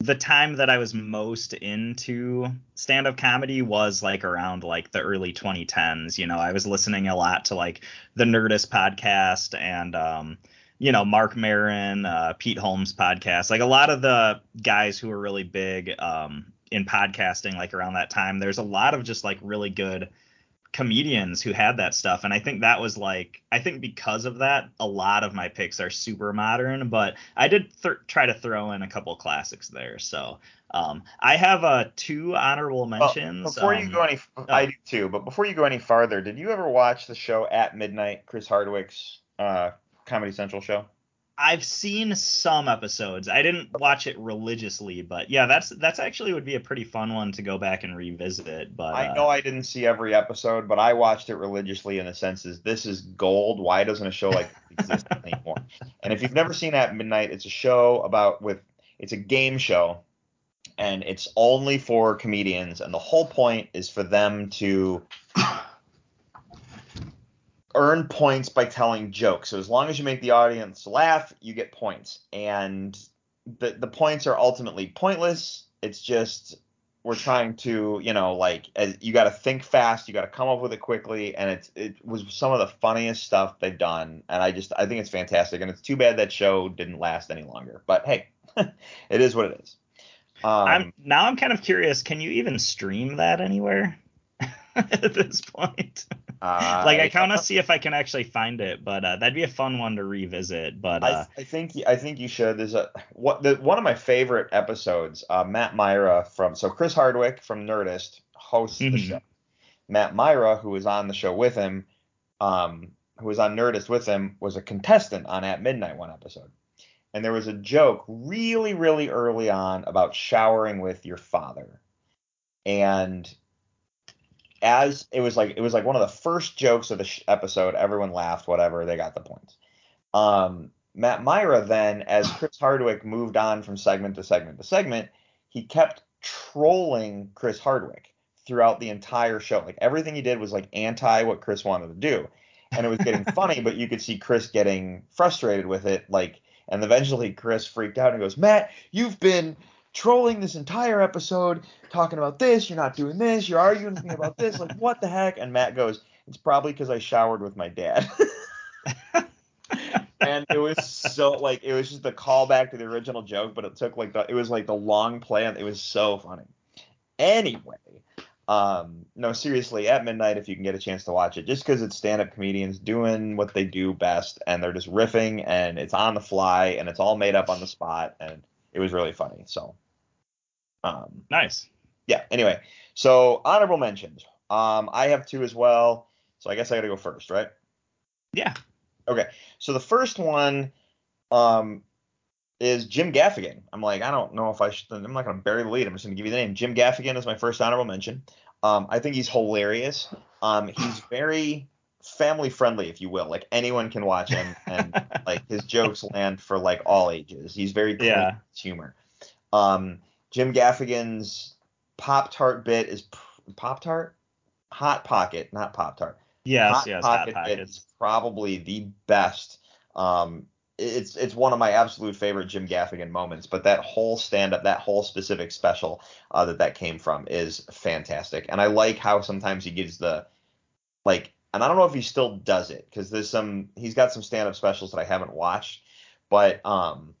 the time that I was most into stand-up comedy was like around like the early 2010s. You know, I was listening a lot to like the Nerdist podcast and um, you know Marc Maron, uh, Pete Holmes podcast, like a lot of the guys who were really big um, in podcasting like around that time. There's a lot of just like really good comedians who had that stuff and i think that was like i think because of that a lot of my picks are super modern but i did th- try to throw in a couple classics there so um i have uh two honorable Well, mentions before you um, go any, I do too. But before you go any farther, did you ever watch the show At Midnight, Chris Hardwick's uh, Comedy Central show? I've seen some episodes i didn't watch it religiously but yeah that's that's actually would be a pretty fun one to go back and revisit but I uh, know I didn't see every episode, but I watched it religiously in the sense is this is gold. Why doesn't a show like this exist anymore? And if you've never seen At Midnight, it's a show about with it's a game show, and it's only for comedians, and the whole point is for them to earn points by telling jokes. So as long as you make the audience laugh, you get points. And the the points are ultimately pointless. It's just we're trying to, you know, like as, you got to think fast, you got to come up with it quickly, and it's it was some of the funniest stuff they've done, and I just I think it's fantastic, and it's too bad that show didn't last any longer. But hey, it is what it is. Um, I'm now I'm kind of curious can you even stream that anywhere at this point uh, like I kind of see if I can actually find it, but uh, that'd be a fun one to revisit. But uh, I, I think I think you should. There's a what the one of my favorite episodes. Uh, Matt Mira from so Chris Hardwick from Nerdist hosts the Mhm. show. Matt Mira, who was on the show with him, um, who was on Nerdist with him, was a contestant on At Midnight one episode. And there was a joke really, really early on about showering with your father. And as it was like it was like one of the first jokes of the sh- episode, everyone laughed, whatever, they got the points. Um, Matt Mira then, as Chris Hardwick moved on from segment to segment to segment, he kept trolling Chris Hardwick throughout the entire show. Like everything he did was like anti what Chris wanted to do. And it was getting funny, but you could see Chris getting frustrated with it. Like, and eventually Chris freaked out and goes, Matt, you've been trolling this entire episode, talking about this, you're not doing this, you're arguing with me about this, like what the heck? And Matt goes, It's probably because I showered with my dad. and it was so like it was just the callback to the original joke, but it took like the it was like the long play and it was so funny. Anyway, um, no, seriously, at midnight if you can get a chance to watch it, just because it's stand-up comedians doing what they do best, and they're just riffing, and it's on the fly, and it's all made up on the spot, and it was really funny. So, um, Nice. yeah. Anyway, so honorable mentions. Um, I have two as well. So I guess I got to go first, right? Yeah. Okay. So the first one um is Jim Gaffigan. I'm like, I don't know if I should I'm not gonna bury the lead. I'm just gonna give you the name. Jim Gaffigan is my first honorable mention. Um, I think he's hilarious. Um, he's very family friendly, if you will. Like anyone can watch him and like his jokes land for like all ages. He's very clean Yeah. humor. Um, Jim Gaffigan's Pop Tart bit is Pop Tart? Hot Pocket, not Pop Tart. Yes, Hot yes, hot Pocket is probably the best. Um, it's it's one of my absolute favorite Jim Gaffigan moments. But that whole stand up, that whole specific special uh, that that came from is fantastic. And I like how sometimes he gives the like, and I don't know if he still does it because there's some he's got some stand up specials that I haven't watched, but um,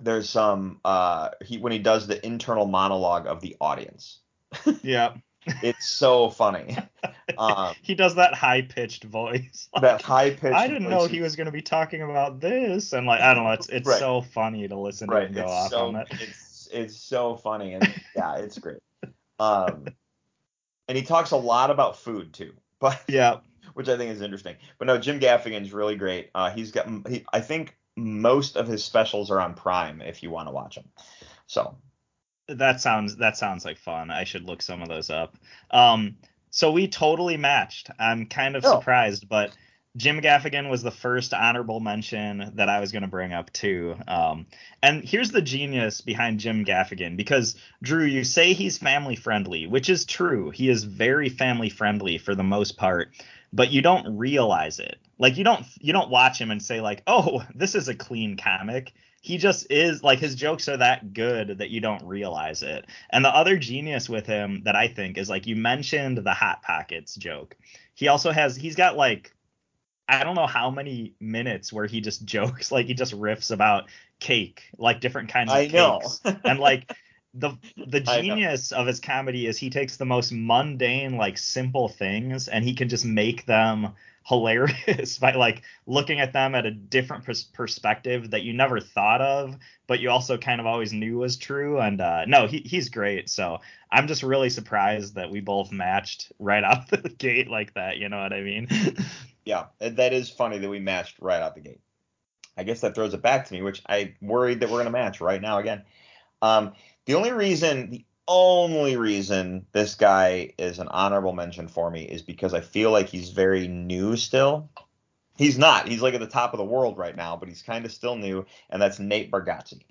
there's some uh he when he does the internal monologue of the audience. Yeah. It's so funny. Um, he does that high pitched voice. that high pitched. I didn't know he was going to be talking about this, and like I don't know, it's it's Right. so funny to listen to right. him go It's off so on that. it's it's so funny and yeah, it's great. Um, and he talks a lot about food too, but Yeah, which I think is interesting. But no, Jim Gaffigan's really great. Uh, he's got he, I think most of his specials are on Prime if you want to watch them. So that sounds that sounds like fun. I should look some of those up. Um, so we totally matched. I'm kind of Oh. surprised, but Jim Gaffigan was the first honorable mention that I was going to bring up too. Um, and here's the genius behind Jim Gaffigan because Drew, you say he's family friendly, which is true. He is very family friendly for the most part, but you don't realize it. Like you don't you don't watch him and say like, "Oh, this is a clean comic." He just is like his jokes are that good that you don't realize it. And the other genius with him that I think is like you mentioned the hot pockets joke. He also has he's got like I don't know how many minutes where he just jokes like he just riffs about cake, like different kinds of I know. cakes. and like the the genius of his comedy is he takes the most mundane like simple things and he can just make them hilarious by like looking at them at a different pers- perspective that you never thought of but you also kind of always knew was true and uh no he, he's great so i'm just really surprised that we both matched right out the gate like that you know what i mean yeah, that is funny that we matched right out the gate. I guess that throws it back to me, which I worried that we're gonna match right now again. Um, the only reason, the only reason this guy is an honorable mention for me is because I feel like he's very new still. He's not. He's like at the top of the world right now, but he's kind of still new, and that's Nate Bargatze.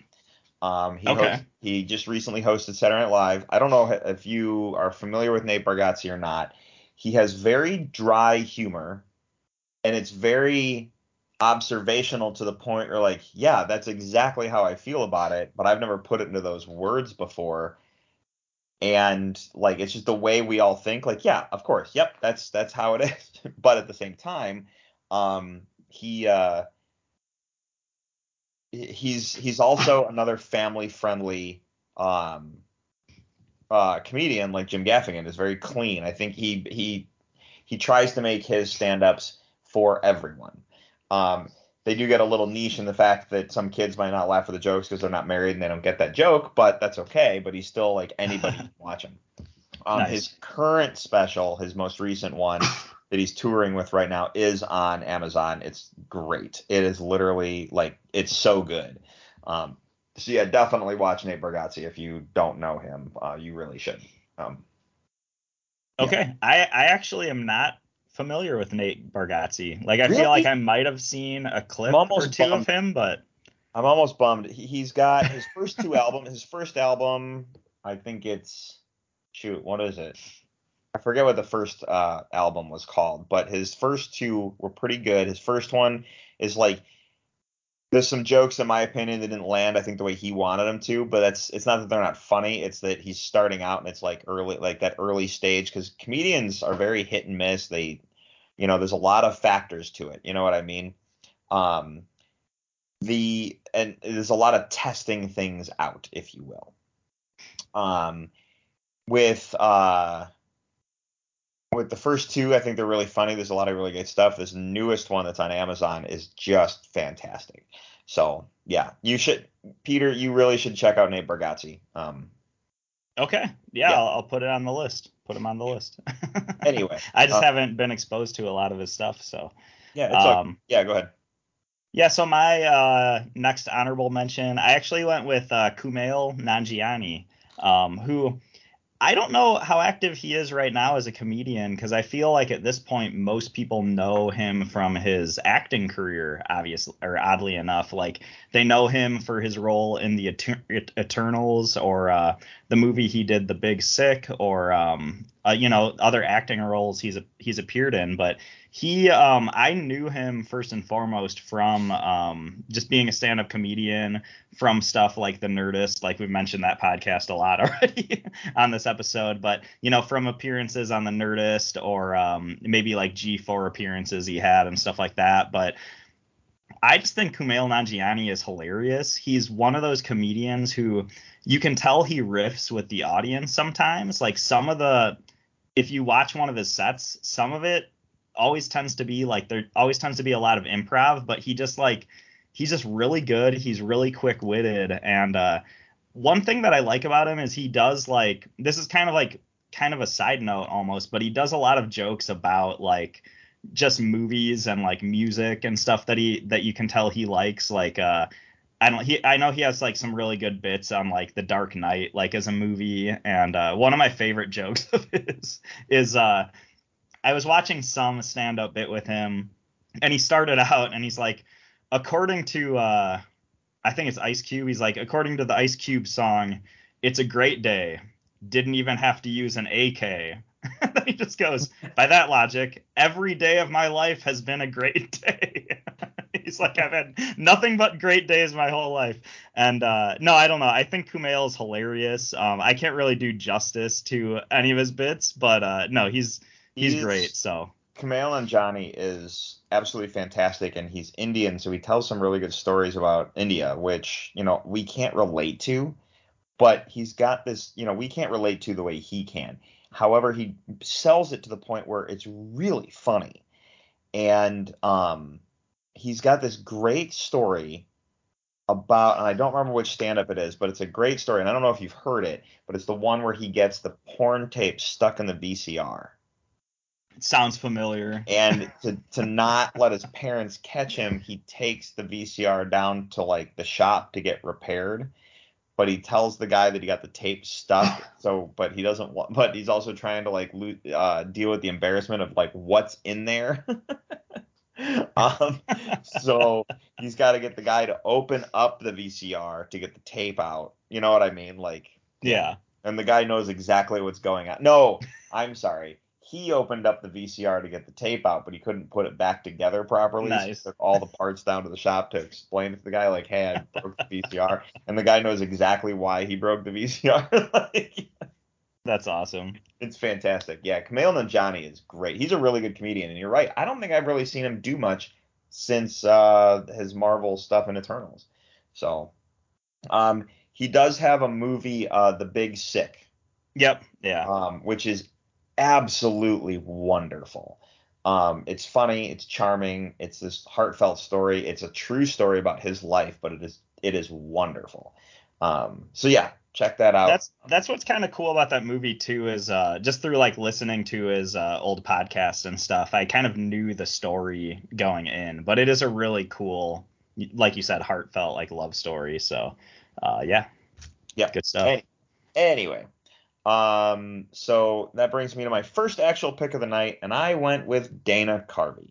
Um, he Okay. host- he just recently hosted Saturday Night Live. I don't know if you are familiar with Nate Bargatze or not. He has very dry humor, and it's very observational to the point where like, yeah, that's exactly how I feel about it, but I've never put it into those words before. And like it's just the way we all think, like, yeah, of course, yep, that's that's how it is. but at the same time, um, he uh he's he's also another family friendly um uh comedian like Jim Gaffigan is very clean. I think he he he tries to make his stand-ups for everyone. Um they do get a little niche in the fact that some kids might not laugh at the jokes because they're not married and they don't get that joke, but that's okay. But he's still like anybody can watch him. Um, Nice. His current special, his most recent one that he's touring with right now, is on Amazon. It's great. It is literally like it's so good. Um, so yeah, definitely watch Nate Bargatze if you don't know him. Uh, you really should. Um, Yeah. Okay. I, I actually am not familiar with Nate Bargatze. Like I Really? feel like I might have seen a clip or two bummed. of him, but I'm almost bummed. He, he's got his first two albums. His first album, I think it's shoot, what is it? I forget what the first uh, album was called, but his first two were pretty good. His first one is like there's some jokes in my opinion that didn't land I think the way he wanted them to, but that's it's not that they're not funny, it's that he's starting out and it's like early like that early stage cuz comedians are very hit and miss. They you know, there's a lot of factors to it. You know what I mean? Um the and there's a lot of testing things out, if you will. Um with uh with the first two, I think they're really funny. There's a lot of really good stuff. This newest one that's on Amazon is just fantastic. So yeah, you should, Peter. You really should check out Nate Bargatze. Um, okay, yeah, Yeah. I'll, I'll put it on the list. Put him on the list. Anyway, I just uh, haven't been exposed to a lot of his stuff, so yeah, um, yeah. Go ahead. Yeah, so my uh, next honorable mention, I actually went with uh, Kumail Nanjiani, um, who I don't know how active he is right now as a comedian because I feel like at this point most people know him from his acting career, obviously, or oddly enough, like they know him for his role in the Eter- Eternals or uh, the movie he did, The Big Sick, or um, uh, you know other acting roles he's he's appeared in, but he um I knew him first and foremost from um just being a stand-up comedian from stuff like the Nerdist like we've mentioned that podcast a lot already on this episode but you know from appearances on the Nerdist or um maybe like G4 appearances he had and stuff like that but I just think Kumail Nanjiani is hilarious. He's one of those comedians who you can tell he riffs with the audience sometimes. Like some of the if you watch one of his sets, some of it always tends to be like there always tends to be a lot of improv, but he just like he's just really good. He's really quick witted, and uh, one thing that I like about him is he does like this is kind of like kind of a side note almost, but he does a lot of jokes about like just movies and like music and stuff that he that you can tell he likes like uh I don't he I know he has like some really good bits on like The Dark Knight like as a movie and uh one of my favorite jokes of his is uh I was watching some stand up bit with him and he started out and he's like according to uh I think it's Ice Cube he's like according to the Ice Cube song it's a great day didn't even have to use an AK he just goes by that logic every day of my life has been a great day. He's like i've had nothing but great days my whole life. And uh no i don't know. I think kumail is hilarious. Um i can't really do justice to any of his bits but uh no he's he's He's- great so. Kumail Nanjiani is absolutely fantastic, and he's Indian, so he tells some really good stories about India, which you know we can't relate to, but he's got this, you know, we can't relate to the way he can. However, he sells it to the point where it's really funny, and um, he's got this great story about, and I don't remember which stand-up it is, but it's a great story, and I don't know if you've heard it, but it's the one where he gets the porn tape stuck in the VCR sounds familiar and to to not let his parents catch him, he takes the VCR down to like the shop to get repaired. But he tells the guy that he got the tape stuck. So, but he doesn't want. But he's also trying to like lo- uh, deal with the embarrassment of like what's in there. um, so he's got to get the guy to open up the VCR to get the tape out. You know what I mean? Like, yeah and the guy knows exactly what's going on. No, I'm sorry. He opened up the VCR to get the tape out, but he couldn't put it back together properly. So he Nice. took all the parts down to the shop to explain it to the guy, like, hey, I broke the VCR. And the guy knows exactly why he broke the VCR. like, that's awesome it's fantastic. Yeah, Kumail Nanjiani is great. He's a really good comedian, and you're right. I don't think I've really seen him do much since uh, his Marvel stuff in Eternals. So, um, he does have a movie, uh, The Big Sick, yep yeah um, which is absolutely wonderful. Um, it's funny, it's charming, it's this heartfelt story. It's a true story about his life, but it is it is wonderful. Um, so yeah, check that out. that's that's what's kind of cool about that movie too is uh just through like listening to his uh, old podcasts and stuff i kind of knew the story going in but it is a really cool like you said heartfelt like love story so uh yeah Yeah. good stuff Any- anyway, Um, so that brings me to my first actual pick of the night, and I went with Dana Carvey.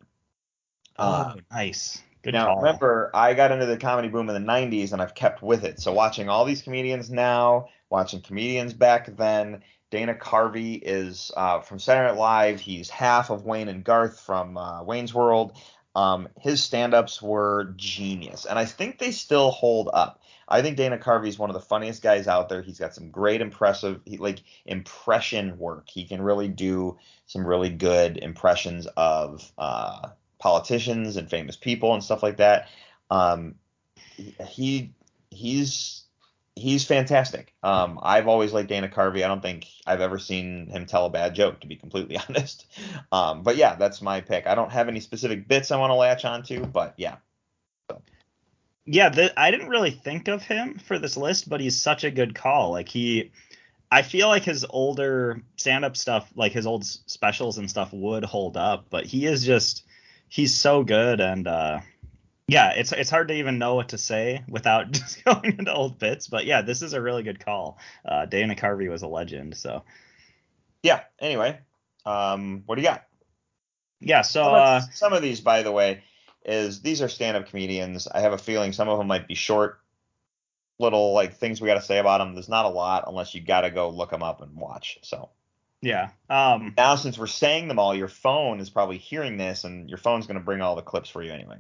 Uh, oh, nice. Good now, call. remember, I got into the comedy boom in the 90s and I've kept with it. So, watching all these comedians now, watching comedians back then, Dana Carvey is uh, from Saturday Night Live. He's half of Wayne and Garth from uh, Wayne's World. Um, his stand ups were genius, and I think they still hold up. I think Dana Carvey is one of the funniest guys out there. He's got some great impressive, he, like impression work. He can really do some really good impressions of uh, politicians and famous people and stuff like that. Um, he he's he's fantastic. Um, I've always liked Dana Carvey. I don't think I've ever seen him tell a bad joke, to be completely honest. Um, but yeah, that's my pick. I don't have any specific bits I want to latch onto, but yeah. Yeah, the, I didn't really think of him for this list, but he's such a good call. Like he, I feel like his older stand-up stuff, like his old specials and stuff, would hold up. But he is just, he's so good, and uh, yeah, it's it's hard to even know what to say without just going into old bits. But yeah, this is a really good call. Uh, Dana Carvey was a legend, so yeah. Anyway, um, what do you got? Yeah, so uh, some of these, by the way, is these are stand-up comedians. I have a feeling some of them might be short, little like things we got to say about them. There's not a lot unless you got to go look them up and watch. So yeah. Um, now since we're saying them all, your phone is probably hearing this, and your phone's going to bring all the clips for you anyway.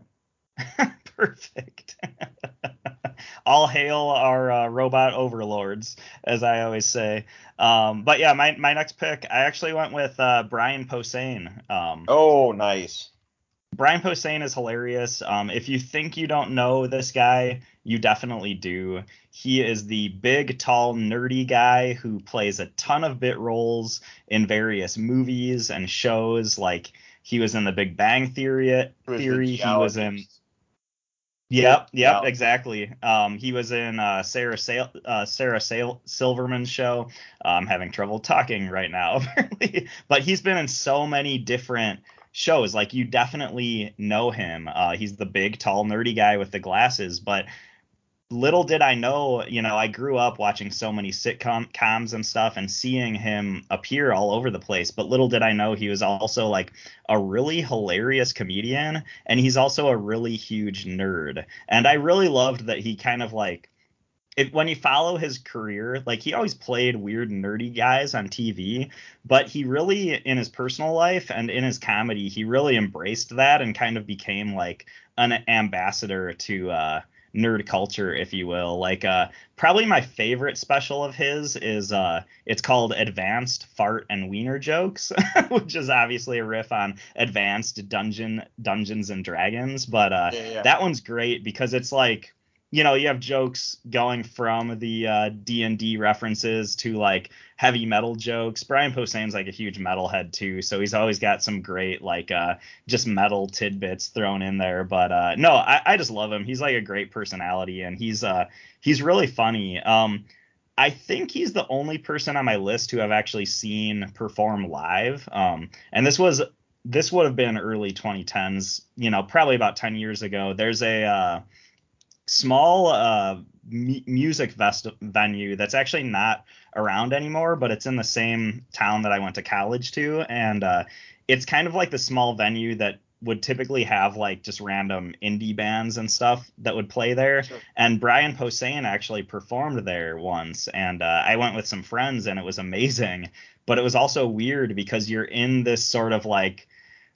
Perfect. All hail our uh, robot overlords, as I always say. Um, but yeah, my, my next pick, I actually went with uh, Brian Posehn. Um, oh, nice. Brian Posehn is hilarious. Um, if you think you don't know this guy, you definitely do. He is the big, tall, nerdy guy who plays a ton of bit roles in various movies and shows. Like he was in The Big Bang Theory. Theory. He was in. Yep, yep, exactly. Um, he was in uh, Sarah Sa- uh, Sarah Sa- Silverman's show. I'm having trouble talking right now, apparently, but he's been in so many different shows. Like you definitely know him. Uh, he's the big, tall, nerdy guy with the glasses. But little did I know, you know, I grew up watching so many sitcoms and stuff and seeing him appear all over the place. But little did I know he was also like a really hilarious comedian and he's also a really huge nerd. And I really loved that he kind of like it, when you follow his career, like he always played weird nerdy guys on TV, but he really in his personal life and in his comedy, he really embraced that and kind of became like an ambassador to uh nerd culture, if you will. Like uh probably my favorite special of his is uh it's called Advanced Fart and Wiener Jokes, which is obviously a riff on Advanced Dungeon Dungeons and Dragons. But uh yeah, yeah. that one's great because it's like you know, you have jokes going from the uh, D&D references to like heavy metal jokes. Brian Posehn's like a huge metalhead too, so he's always got some great like uh, just metal tidbits thrown in there. But uh, no, I, I just love him. He's like a great personality, and he's uh, he's really funny. Um, I think he's the only person on my list who I've actually seen perform live. Um, and this was this would have been early 2010s, you know, probably about 10 years ago. There's a uh, small uh, m- music vest- venue that's actually not around anymore, but it's in the same town that I went to college to, and uh, it's kind of like the small venue that would typically have like just random indie bands and stuff that would play there. Sure. And Brian Posehn actually performed there once, and uh, I went with some friends, and it was amazing. But it was also weird because you're in this sort of like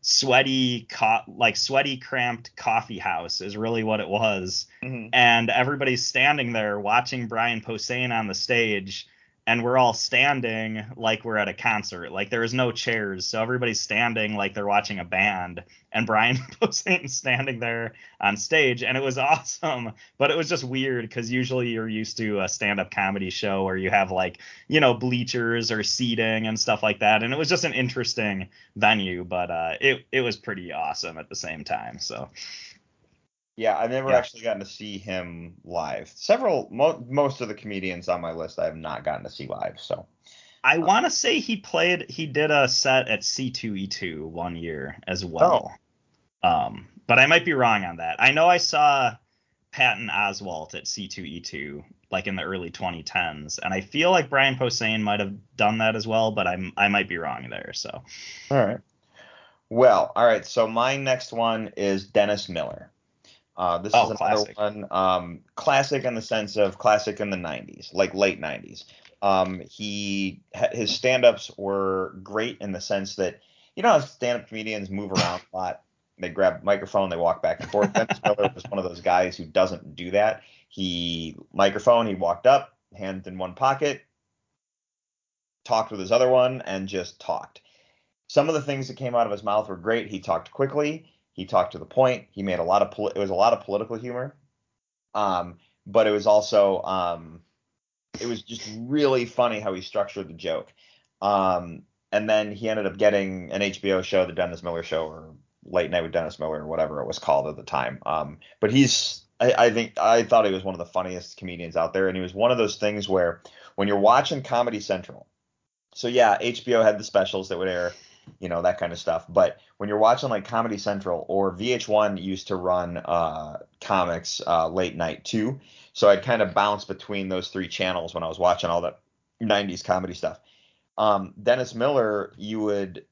sweaty co- like sweaty cramped coffee house is really what it was mm-hmm. and everybody's standing there watching Brian Posehn on the stage and we're all standing like we're at a concert. Like there is no chairs so everybody's standing like they're watching a band. And Brian Posehn standing there on stage and it was awesome. But it was just weird because usually you're used to a stand-up comedy show where you have like you know bleachers or seating and stuff like that. And it was just an interesting venue but uh it it was pretty awesome at the same time so yeah, I've never Yeah. actually gotten to see him live. Several, mo- most of the comedians on my list, I have not gotten to see live. So I want to say he played he did a set at C2E2 one year as well. Um but I might be wrong on that. I know I saw Patton Oswalt at C2E2 like in the early 2010s, and I feel like Brian Posehn might have done that as well, but I'm I might be wrong there. So All right. Well, all right. So my next one is Dennis Miller. Uh, this Oh, is another classic. one. Um, classic in the sense of classic in the 90s, like late 90s. Um, he his stand-ups were great in the sense that you know how stand-up comedians move around a lot. They grab a microphone, they walk back and forth. Dennis Miller was one of those guys who doesn't do that. He microphone, he walked up, hand in one pocket, talked with his other one, and just talked. Some of the things that came out of his mouth were great. He talked quickly. He talked to the point. He made a lot of poli- it was a lot of political humor, um, but it was also um, it was just really funny how he structured the joke. Um, and then he ended up getting an HBO show, The Dennis Miller Show, or Late Night with Dennis Miller, or whatever it was called at the time. Um, but he's I, I think I thought he was one of the funniest comedians out there, and he was one of those things where when you're watching Comedy Central, so yeah, HBO had the specials that would air, you know, that kind of stuff. But when you're watching like Comedy Central or VH1 used to run uh, comics uh, late night too, so I'd kind of bounce between those three channels when I was watching all that 90s comedy stuff. Um, Dennis Miller, you would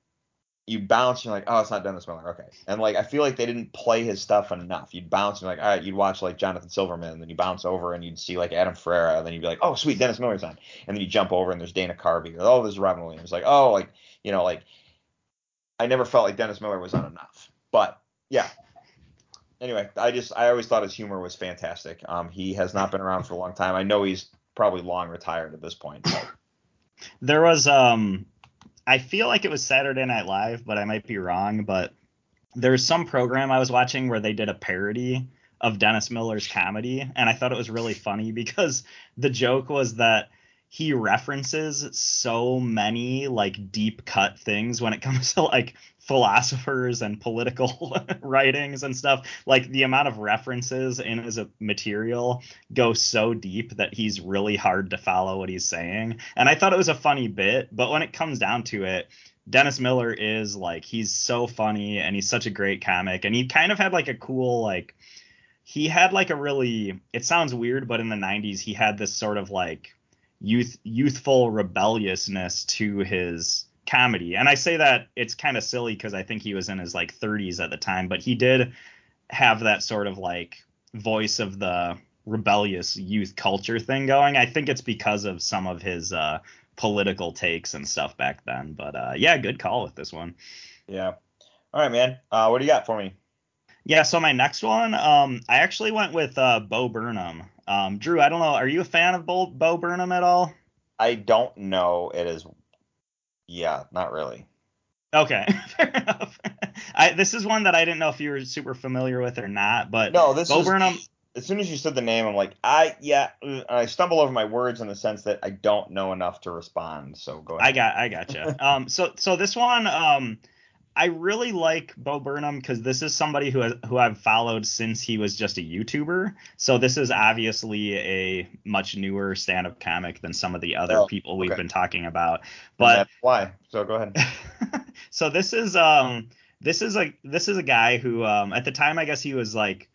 you bounce, and you're like, oh, it's not Dennis Miller, okay. And like I feel like they didn't play his stuff enough. You'd bounce and you're like, all right, you'd watch like Jonathan Silverman, and then you bounce over and you'd see like Adam Ferrara, and then you'd be like, oh, sweet, Dennis Miller's on. And then you jump over and there's Dana Carvey, or oh, there's Robin Williams. Like, oh, like you know, like I never felt like Dennis Miller was on enough. But yeah. Anyway, I just I always thought his humor was fantastic. Um, he has not been around for a long time. I know he's probably long retired at this point. There was um I feel like it was Saturday Night Live, but I might be wrong. But there's some program I was watching where they did a parody of Dennis Miller's comedy, and I thought it was really funny because the joke was that he references so many like deep cut things when it comes to like philosophers and political writings and stuff. Like the amount of references in his material go so deep that he's really hard to follow what he's saying. And i thought it was a funny bit but when it comes down to it dennis miller is like he's so funny and he's such a great comic. And he kind of had like a cool like he had like a really it sounds weird but in the 90s he had this sort of like youth youthful rebelliousness to his comedy and i say that it's kind of silly because i think he was in his like 30s at the time but he did have that sort of like voice of the rebellious youth culture thing going i think it's because of some of his uh political takes and stuff back then but uh yeah good call with this one yeah. All right, man. Uh, what do you got for me? yeah so my next one um i actually went with uh bo burnham um drew i don't know are you a fan of bo, bo burnham at all I don't know. It is. Yeah, not really. Okay, fair enough. I, this is one that I didn't know if you were super familiar with or not, but No, this Bo is. Burnham. As soon as you said the name, I'm like, I yeah. I stumble over my words in the sense that I don't know enough to respond. So go ahead. I got, I gotcha. um, so, so this one, um, I really like Bo Burnham because this is somebody who has, who I've followed since he was just a YouTuber. So this is obviously a much newer stand-up comic than some of the other Oh, people we've okay. been talking about. But that's why? So go ahead. so this is um this is a this is a guy who um at the time I guess he was like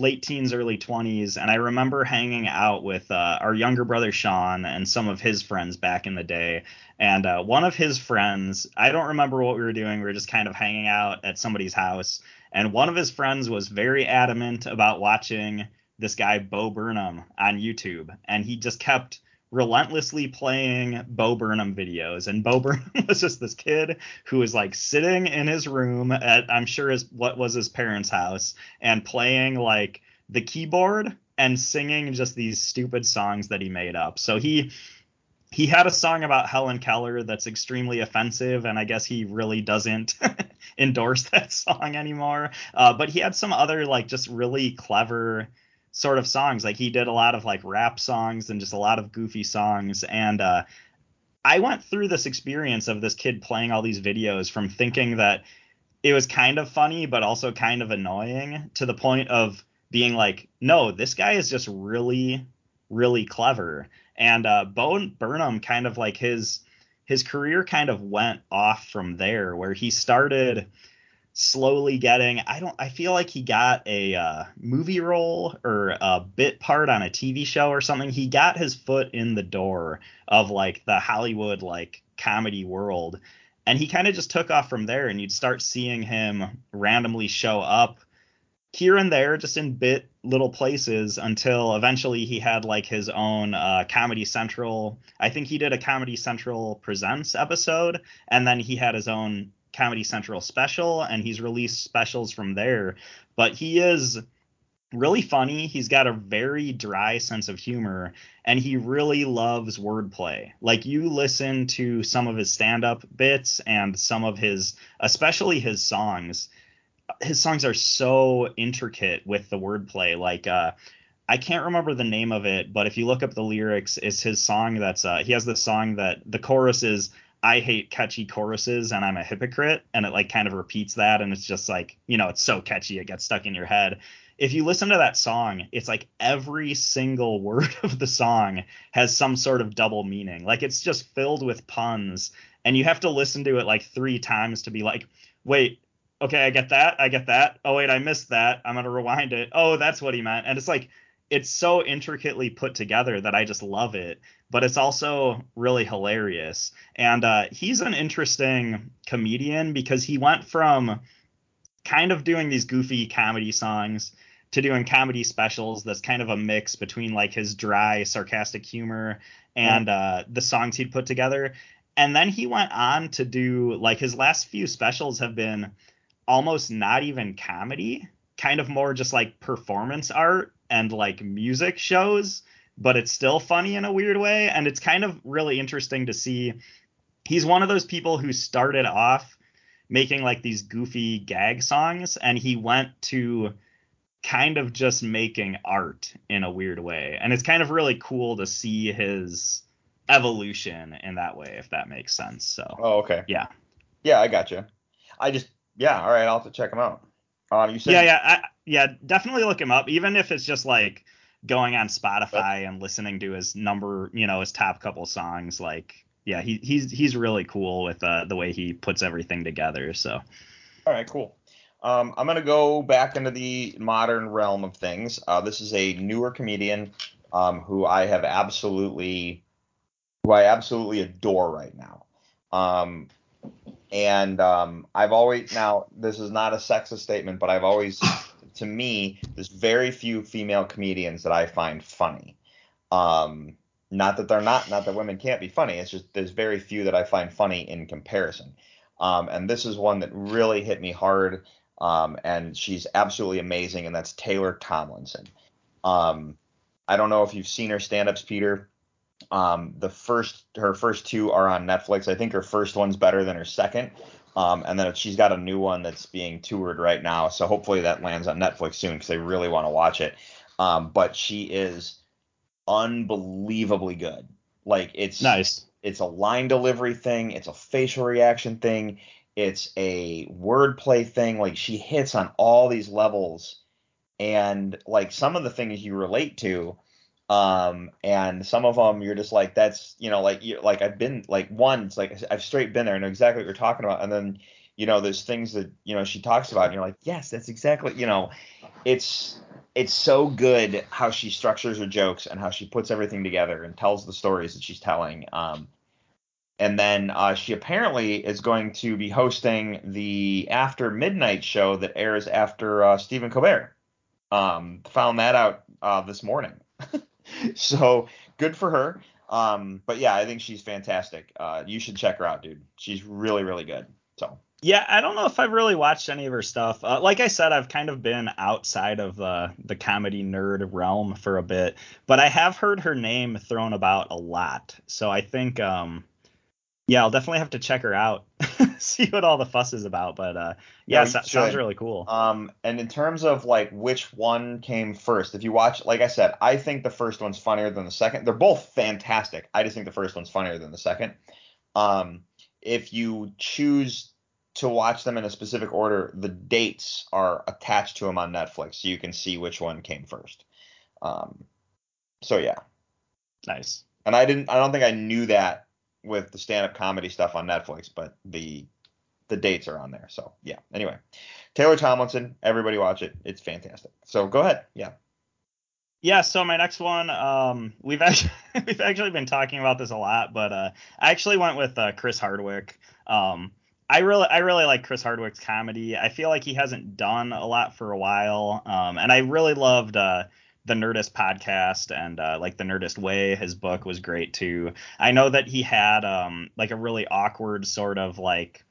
late teens early 20s and I remember hanging out with uh, our younger brother Sean and some of his friends back in the day. And uh, one of his friends I don't remember what we were doing we were just kind of hanging out at somebody's house. And one of his friends was very adamant about watching this guy Bo Burnham on YouTube. And he just kept relentlessly playing Bo Burnham videos. And Bo Burnham was just this kid who was like sitting in his room at I'm sure his what was his parents' house and playing like the keyboard and singing just these stupid songs that he made up. So he he had a song about Helen Keller that's extremely offensive, and I guess he really doesn't endorse that song anymore. Uh, but he had some other like just really clever sort of songs. Like he did a lot of like rap songs and just a lot of goofy songs. And uh, I went through this experience of this kid playing all these videos from thinking that it was kind of funny, but also kind of annoying to the point of being like, no, this guy is just really, really clever. And uh, Bo Burnham kind of like his his career kind of went off from there, where he started slowly getting I don't I feel like he got a uh, movie role or a bit part on a TV show or something. He got his foot in the door of like the Hollywood like comedy world and he kind of just took off from there and you'd start seeing him randomly show up here and there just in bit little places until eventually he had like his own uh, comedy central i think he did a comedy central presents episode and then he had his own comedy central special and he's released specials from there. But he is really funny. He's got a very dry sense of humor and he really loves wordplay. Like you listen to some of his stand-up bits and some of his especially his songs. His songs are so intricate with the wordplay. Like uh, I can't remember the name of it, but if you look up the lyrics, it's his song that's uh, he has this song that the chorus is I hate catchy choruses and I'm a hypocrite, and it like kind of repeats that, and it's just like you know it's so catchy it gets stuck in your head. If you listen to that song, it's like every single word of the song has some sort of double meaning. Like it's just filled with puns, and you have to listen to it like three times to be like, wait, okay, I get that. I get that. Oh wait, I missed that. I'm gonna rewind it. Oh, that's what he meant. And it's like it's so intricately put together that I just love it. But it's also really hilarious. And uh, he's an interesting comedian because he went from kind of doing these goofy comedy songs to doing comedy specials that's kind of a mix between like his dry sarcastic humor and uh, the songs he'd put together. And then he went on to do like his last few specials have been almost not even comedy, kind of more just like performance art and like music shows, but it's still funny in a weird way. And it's kind of really interesting to see. He's one of those people who started off making like these goofy gag songs and he went to kind of just making art in a weird way. And it's kind of really cool to see his evolution in that way, if that makes sense. So, Oh, okay. yeah. Yeah, I got you. I just yeah, all right, I'll have to check him out. Um, you said yeah, yeah, I, yeah. Definitely look him up, even if it's just like going on Spotify and listening to his number, you know, his top couple songs. Like, yeah, he, he's he's really cool with uh, the way he puts everything together. So, All right, cool. Um, I'm gonna go back into the modern realm of things. Uh, this is a newer comedian um, who I have absolutely, who I absolutely adore right now. Um, and um, I've always now this is not a sexist statement, but I've always, to me, there's very few female comedians that I find funny. Um, not that they're not, not that women can't be funny. It's just there's very few that I find funny in comparison. Um, and this is one that really hit me hard. Um, and she's absolutely amazing, and that's Taylor Tomlinson. Um, I don't know if you've seen her stand-ups, Peter. Um, the first, her first two are on Netflix. I think her first one's better than her second. Um, and then she's got a new one that's being toured right now. So hopefully that lands on Netflix soon because they really want to watch it. Um, but she is unbelievably good. Like it's nice. It's a line delivery thing. It's a facial reaction thing. It's a wordplay thing. Like she hits on all these levels, and like some of the things you relate to, um, and some of them you're just like that's you know like you like I've been like one like I've straight been there. I know exactly what you're talking about, and then you know there's things that you know she talks about, and you're like yes, that's exactly you know, it's it's so good how she structures her jokes and how she puts everything together and tells the stories that she's telling. Um, and then uh, she apparently is going to be hosting the after midnight show that airs after uh, Stephen Colbert. Um, found that out uh, this morning. so good for her. Um, but yeah, I think she's fantastic. Uh, you should check her out, dude. She's really, really good. So Yeah, I don't know if I've really watched any of her stuff. Uh, like I said, I've kind of been outside of uh, the comedy nerd realm for a bit, but I have heard her name thrown about a lot. So I think, um, yeah, I'll definitely have to check her out, see what all the fuss is about. But uh, yeah, No, so- sounds really cool. Um, and in terms of like which one came first, if you watch, like I said, I think the first one's funnier than the second. They're both fantastic. I just think the first one's funnier than the second. Um, if you choose to watch them in a specific order, the dates are attached to them on Netflix, so you can see which one came first. Um, so yeah, Nice. and I didn't, I don't think I knew that with the stand-up comedy stuff on Netflix, but the the dates are on there. So yeah. Anyway, Taylor Tomlinson, everybody watch it. It's fantastic. So go ahead. Yeah. Yeah, so my next one, um, we've actually we've actually been talking about this a lot, but uh, I actually went with uh, Chris Hardwick. Um, I really I really like Chris Hardwick's comedy. I feel like he hasn't done a lot for a while, um, and I really loved uh, the Nerdist podcast and uh, like the Nerdist Way. His book was great too. I know that he had um, like a really awkward sort of like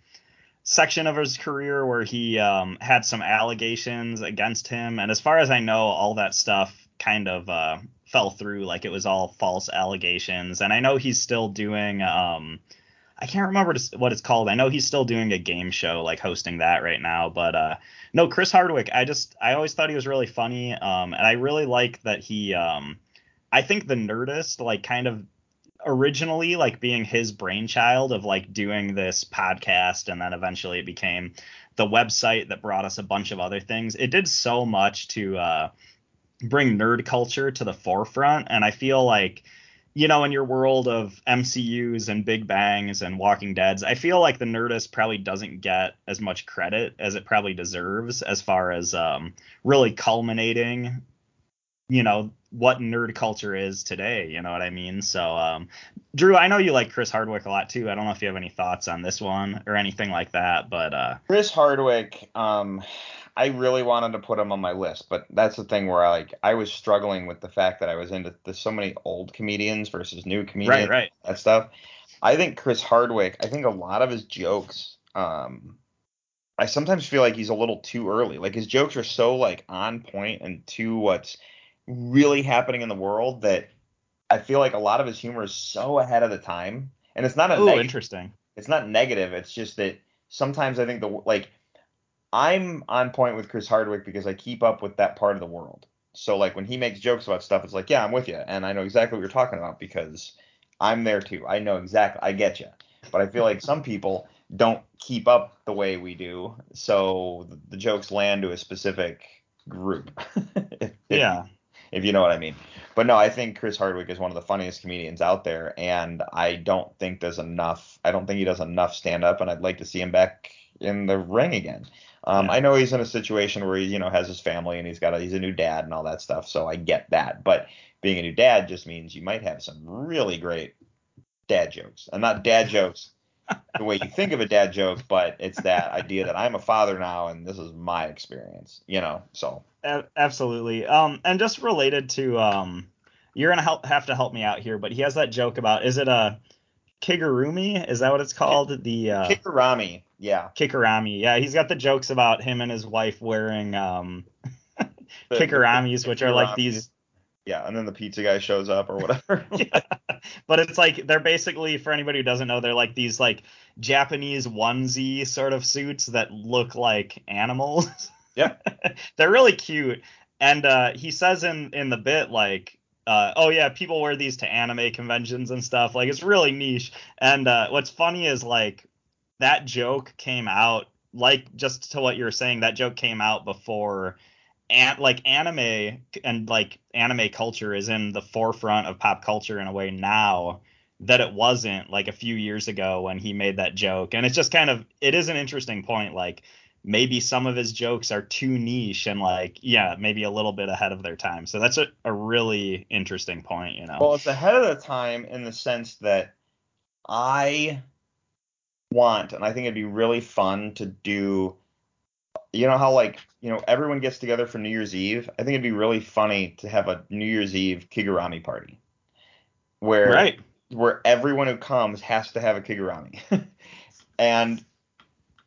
section of his career where he um, had some allegations against him, and as far as I know, all that stuff kind of uh, fell through. Like it was all false allegations, and I know he's still doing. Um, I can't remember what it's called. I know he's still doing a game show, like hosting that right now. But uh, no, Chris Hardwick. I just I always thought he was really funny, um, and I really like that he. Um, I think the Nerdist like kind of originally like being his brainchild of like doing this podcast, and then eventually it became the website that brought us a bunch of other things. It did so much to uh, bring nerd culture to the forefront, and I feel like you know, in your world of MCUs and Big Bangs and Walking Deads, I feel like the Nerdist probably doesn't get as much credit as it probably deserves as far as um, really culminating, you know, what nerd culture is today. You know what I mean? So, um, Drew, I know you like Chris Hardwick a lot too. I don't know if you have any thoughts on this one or anything like that, but uh, Chris Hardwick, um, I really wanted to put him on my list, but that's the thing where I like I was struggling with the fact that I was into there's so many old comedians versus new comedians, right, right, that stuff. I think Chris Hardwick, I think a lot of his jokes, um, I sometimes feel like he's a little too early. Like his jokes are so like on point and to what's really happening in the world that I feel like a lot of his humor is so ahead of the time. And it's not a Ooh, neg- interesting. It's not negative. It's just that sometimes I think the like I'm on point with Chris Hardwick because I keep up with that part of the world. So like when he makes jokes about stuff, it's like, yeah, I'm with you, and I know exactly what you're talking about because I'm there too. I know exactly. I get you. But I feel like some people don't keep up the way we do, so the jokes land to a specific group. if, yeah. If, if you know what I mean. But no, I think Chris Hardwick is one of the funniest comedians out there, and I don't think there's enough. I don't think he does enough stand up, and I'd like to see him back in the ring again. Um, Yeah. I know he's in a situation where he, you know, has his family and he's got a, he's a new dad and all that stuff, so I get that. But being a new dad just means you might have some really great dad jokes, and not dad jokes the way you think of a dad joke, but it's that idea that I'm a father now and this is my experience, you know. So absolutely. Um, and just related to um, you're gonna help have to help me out here, but he has that joke about is it a kigurumi? Is that what it's called? The uh, Kikurami, yeah, Kikurami. Yeah, he's got the jokes about him and his wife wearing um The- Kikuramis, which are like these yeah, and then the pizza guy shows up or whatever. yeah. but it's like they're basically for anybody who doesn't know, they're like these like Japanese onesie sort of suits that look like animals. Yeah. they're really cute. And uh he says in in the bit like uh, oh yeah, people wear these to anime conventions and stuff. Like it's really niche. And uh, what's funny is like that joke came out like just to what you were saying. That joke came out before, and like anime and like anime culture is in the forefront of pop culture in a way now that it wasn't like a few years ago when he made that joke. And it's just kind of it is an interesting point. Like maybe some of his jokes are too niche and like yeah maybe a little bit ahead of their time so that's a, a really interesting point you know Well, it's ahead of the time in the sense that I want, and I think it'd be really fun to do. You know how like you know everyone gets together for New Year's Eve. I think it'd be really funny to have a New Year's Eve Kigurami party, where right where everyone who comes has to have a Kigurami, and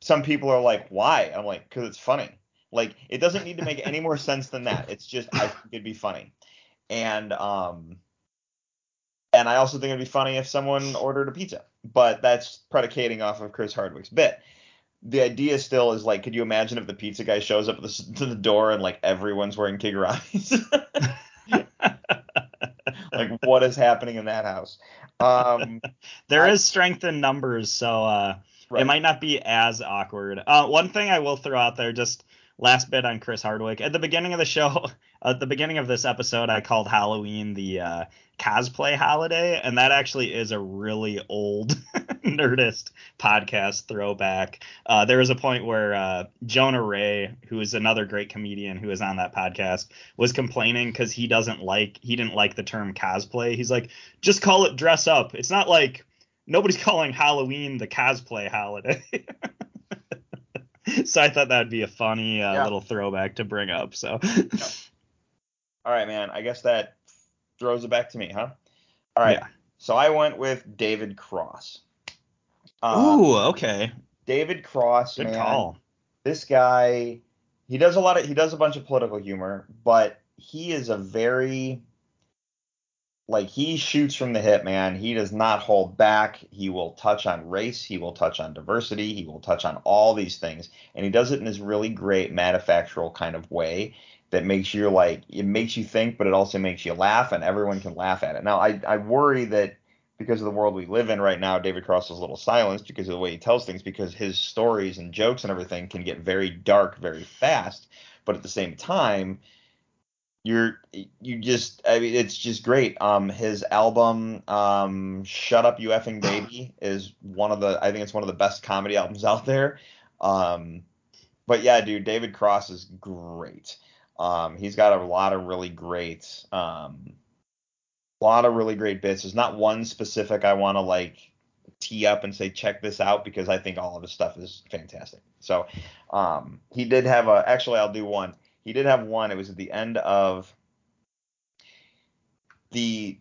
some people are like, why? I'm like, because it's funny. Like it doesn't need to make any more sense than that. It's just I think it'd be funny, and um, and I also think it'd be funny if someone ordered a pizza, but that's predicating off of Chris Hardwick's bit. The idea still is like, could you imagine if the pizza guy shows up at the, to the door and like everyone's wearing Kiguramis? like, what is happening in that house? Um, There I- is strength in numbers so uh Right. it might not be as awkward uh one thing i will throw out there just last bit on chris hardwick at the beginning of the show at the beginning of this episode, I called Halloween the uh, cosplay holiday, and that actually is a really old Nerdist podcast throwback. Uh, there was a point where uh, Jonah Ray, who is another great comedian who is on that podcast, was complaining because he doesn't like he didn't like the term cosplay. He's like, just call it dress up. It's not like nobody's calling Halloween the cosplay holiday. so I thought that'd be a funny uh, Yeah. little throwback to bring up. So All right, man. I guess that throws it back to me, huh? All right. Yeah. So I went with David Cross. Uh, Ooh, okay. David Cross, Good man. call. This guy, he does a lot of, he does a bunch of political humor, but he is a very, like, he shoots from the hip, man. He does not hold back. He will touch on race. He will touch on diversity. He will touch on all these things. And he does it in this really great manufactural kind of way that makes you like, it makes you think, but it also makes you laugh, and everyone can laugh at it. Now, I, I worry that because of the world we live in right now, David Cross is a little silenced because of the way he tells things, because his stories and jokes and everything can get very dark very fast. But at the same time, you're you just I mean it's just great. Um his album um Shut Up You Effing Baby is one of the I think it's one of the best comedy albums out there. Um but yeah, dude, David Cross is great. Um he's got a lot of really great um lot of really great bits. There's not one specific I want to like tee up and say check this out because I think all of his stuff is fantastic. So um he did have a actually I'll do one. He did have one. It was at the end of the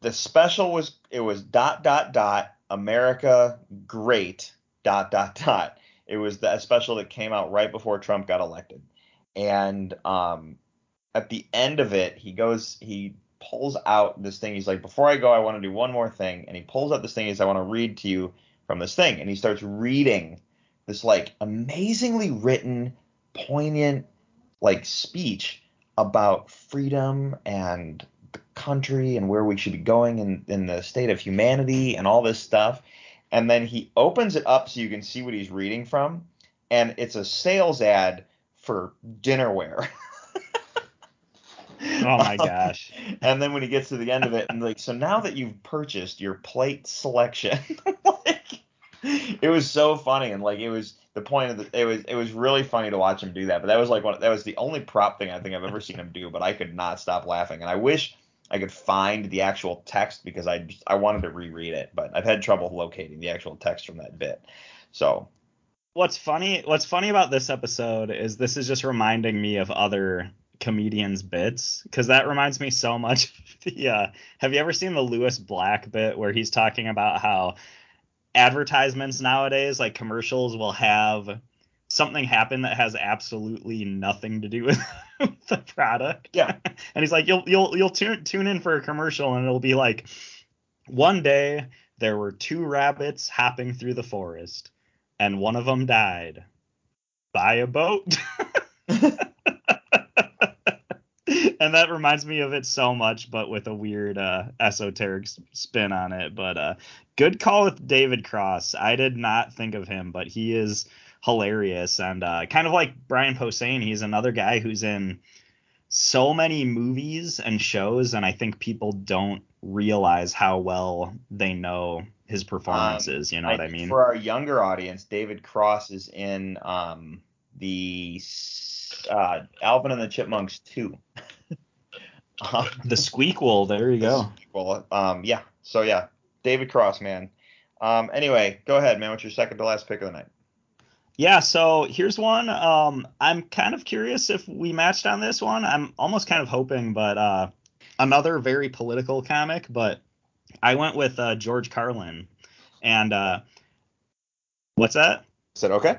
the special was it was dot dot dot America great dot dot dot. It was the special that came out right before Trump got elected. And um at the end of it, he goes he pulls out this thing. He's like, before I go, I want to do one more thing. And he pulls out this thing. He's, I want to read to you from this thing. And he starts reading this like amazingly written, poignant like speech about freedom and the country and where we should be going in, in the state of humanity and all this stuff. And then he opens it up so you can see what he's reading from. And it's a sales ad for dinnerware. Oh my gosh. and then when he gets to the end of it, and like, so now that you've purchased your plate selection, like, it was so funny, and like, it was the point of the, it was, it was really funny to watch him do that. But that was like one, that was the only prop thing I think I've ever seen him do. But I could not stop laughing, and I wish I could find the actual text because I, just, I wanted to reread it, but I've had trouble locating the actual text from that bit. So What's funny what's funny about this episode is this is just reminding me of other comedians bits because that reminds me so much of the uh have you ever seen the Lewis Black bit where he's talking about how advertisements nowadays like commercials will have something happen that has absolutely nothing to do with the product. Yeah. and he's like you'll you'll you'll tune tune in for a commercial and it'll be like one day there were two rabbits hopping through the forest and one of them died by a boat. and that reminds me of it so much, but with a weird uh, esoteric spin on it. But uh, good call with David Cross. I did not think of him, but he is hilarious and uh, kind of like Brian Posehn. He's another guy who's in so many movies and shows, and I think people don't realize how well they know his performances. you know what I mean? For our younger audience, David Cross is in um, the uh, Alvin and the Chipmunks 2. um, The Squeakquel. There you go. well, um, yeah. So yeah, David Cross, man. Um, anyway, go ahead, man. What's your second to last pick of the night? Yeah, so here's one. Um, I'm kind of curious if we matched on this one. I'm almost kind of hoping, but uh, another very political comic, but I went with uh, George Carlin. And uh, what's that? Said okay.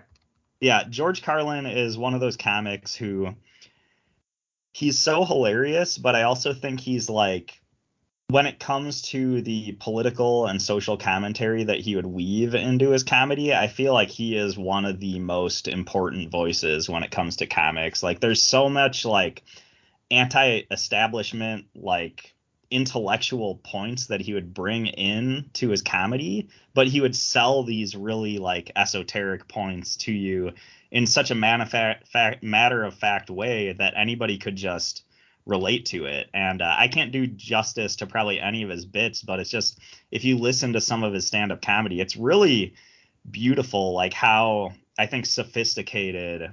Yeah, George Carlin is one of those comics who he's so hilarious, but I also think he's like when it comes to the political and social commentary that he would weave into his comedy, I feel like he is one of the most important voices when it comes to comics. Like there's so much like anti-establishment like intellectual points that he would bring in to his comedy, but he would sell these really like esoteric points to you in such a matter of fact way that anybody could just relate to it. And uh, I can't do justice to probably any of his bits, but it's just if you listen to some of his stand up comedy, it's really beautiful, like how I think sophisticated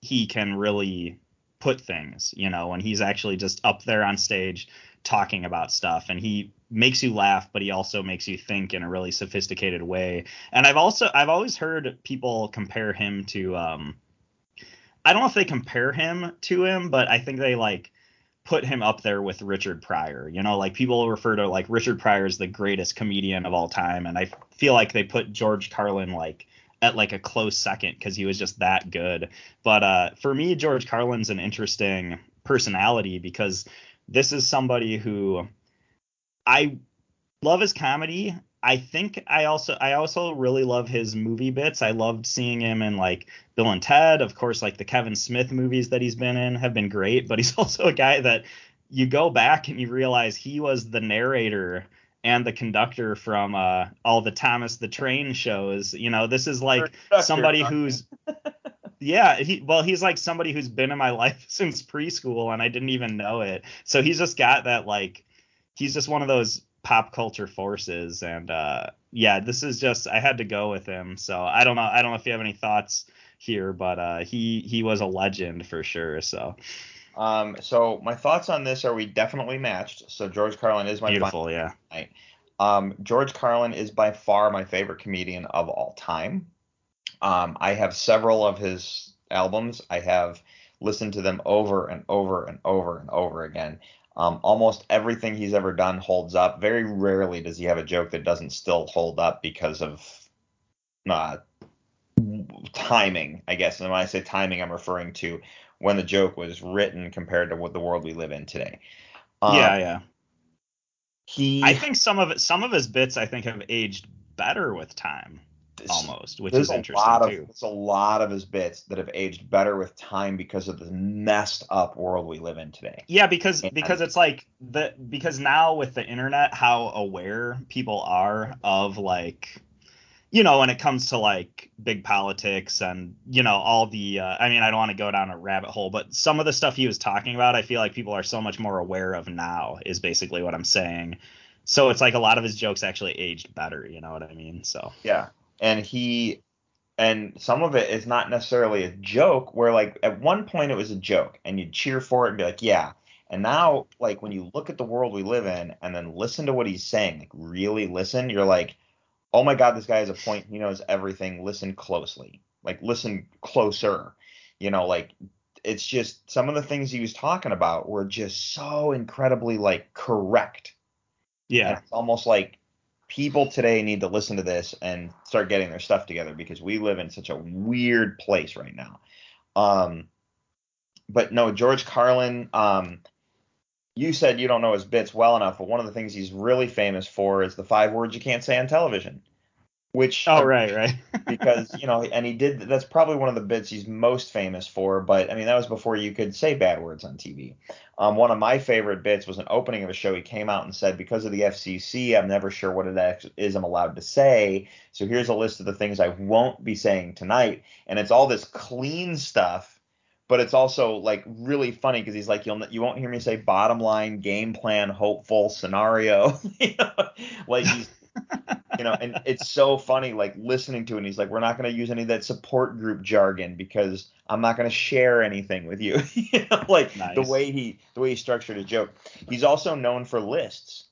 he can really put things, you know, and he's actually just up there on stage talking about stuff and he makes you laugh but he also makes you think in a really sophisticated way. And i've also i've always heard people compare him to um i don't know if they compare him to him but i think they like put him up there with richard pryor. You know like people refer to like richard pryor as the greatest comedian of all time and i feel like they put george carlin like at like a close second because he was just that good. But uh for me george carlin's an interesting personality because this is somebody who I love his comedy. I think I also I also really love his movie bits. I loved seeing him in like Bill and Ted. Of course, like the Kevin Smith movies that he's been in have been great, but he's also a guy that you go back and you realize he was the narrator and the conductor from uh, all the Thomas the Train shows. You know, this is like somebody who's yeah, he well, he's like somebody who's been in my life since preschool and I didn't even know it. So he's just got that like he's just one of those pop culture forces and uh yeah, this is just I had to go with him. So I don't know I don't know if you have any thoughts here, but uh he he was a legend for sure. So Um, so my thoughts on this are we definitely matched. So George Carlin is my beautiful, yeah. Tonight. Um, George Carlin is by far my favorite comedian of all time. Um, I have several of his albums. I have listened to them over and over and over and over again. Um, almost everything he's ever done holds up. Very rarely does he have a joke that doesn't still hold up because of uh, timing, I guess. And when I say timing, I'm referring to when the joke was written compared to what the world we live in today. Um, yeah, yeah. He, I think some of it, some of his bits, I think, have aged better with time almost, which is interesting a lot of, too. There's a lot of his bits that have aged better with time because of the messed up world we live in today. Yeah, because And- because it's like the because now with the internet, how aware people are of like you know when it comes to like big politics and you know all the uh, i mean i don't want to go down a rabbit hole but some of the stuff he was talking about i feel like people are so much more aware of now is basically what i'm saying so it's like a lot of his jokes actually aged better you know what i mean so Yeah. And he and some of it is not necessarily a joke where like at one point it was a joke and you'd cheer for it and be like, yeah. And now like when you look at the world we live in and then listen to what he's saying, like really listen, you're like, oh my god, this guy has a point. He knows everything. Listen closely. Like listen closer. You know, like it's just some of the things he was talking about were just so incredibly like correct. And yeah it's almost like people today need to listen to this and start getting their stuff together because we live in such a weird place right now. Um, but no, George Carlin. Um, you said you don't know his bits well enough, but one of the things he's really famous for is the five words you can't say on television. Which oh right right because you know, and he did. That's probably one of the bits he's most famous for. But I mean, that was before you could say bad words on TV. Um, one of my favorite bits was an opening of a show. He came out and said, "Because of the FCC, I'm never sure what it is I'm allowed to say. So here's a list of the things I won't be saying tonight." And it's all this clean stuff, but it's also like really funny because he's like, "You'll you won't hear me say bottom line, game plan, hopeful, scenario." you know? Like he's you know, and it's so funny, like listening to it. And he's like, "We're not going to use any of that support group jargon because I'm not going to share anything with you." you know, like the way he the way he structured his joke. He's also known for lists.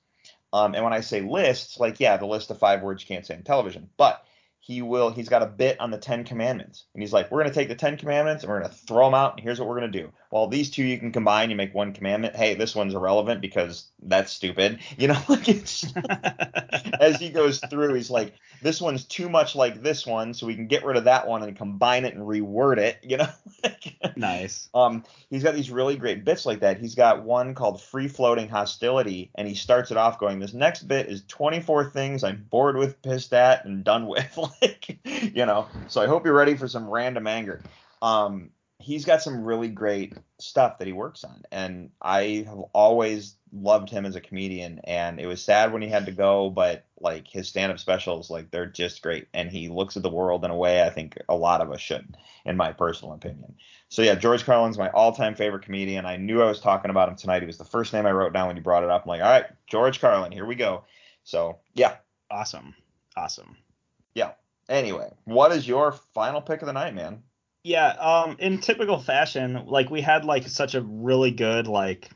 Um, and when I say lists, like yeah, the list of five words you can't say on television, but he will. He's got a bit on the Ten Commandments, and he's like, "We're going to take the Ten Commandments and we're going to throw them out, and here's what we're going to do. Well, these two you can combine, you make one commandment. Hey, this one's irrelevant because that's stupid. You know, like it's as he goes through, he's like, this one's too much like this one, so we can get rid of that one and combine it and reword it. You know, nice um, he's got these really great bits like that. He's got one called Free Floating Hostility, and he starts it off going, This next bit is 24 things I'm bored with, pissed at, and done with. like, you know, so I hope you're ready for some random anger. Um, he's got some really great stuff that he works on, and I have always loved him as a comedian, and it was sad when he had to go, but like his stand-up specials, like they're just great, and he looks at the world in a way I think a lot of us should, in my personal opinion. So yeah, George Carlin's my all-time favorite comedian. I knew I was talking about him tonight. He was the first name I wrote down when you brought it up. I'm like, all right, George Carlin, here we go. So yeah, Awesome. Awesome. yeah. Anyway, what is your final pick of the night, man? Yeah, um, in typical fashion, like we had like such a really good like,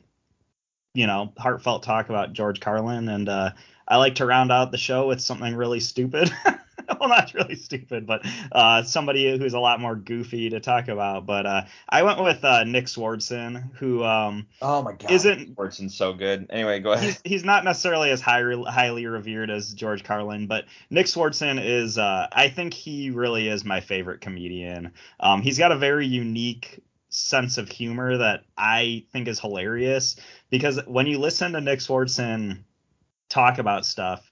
you know, heartfelt talk about George Carlin, and uh, I like to round out the show with something really stupid. well, that's really stupid, but uh, somebody who's a lot more goofy to talk about. But uh, I went with uh, Nick Swardson, who um, Oh my god, Isn't- Swardson's so good. Anyway, go ahead. he's he's not necessarily as high, highly revered as George Carlin, but Nick Swardson is. Uh, I think he really is my favorite comedian. Um, he's got a very unique sense of humor that I think is hilarious because when you listen to Nick Swardson talk about stuff,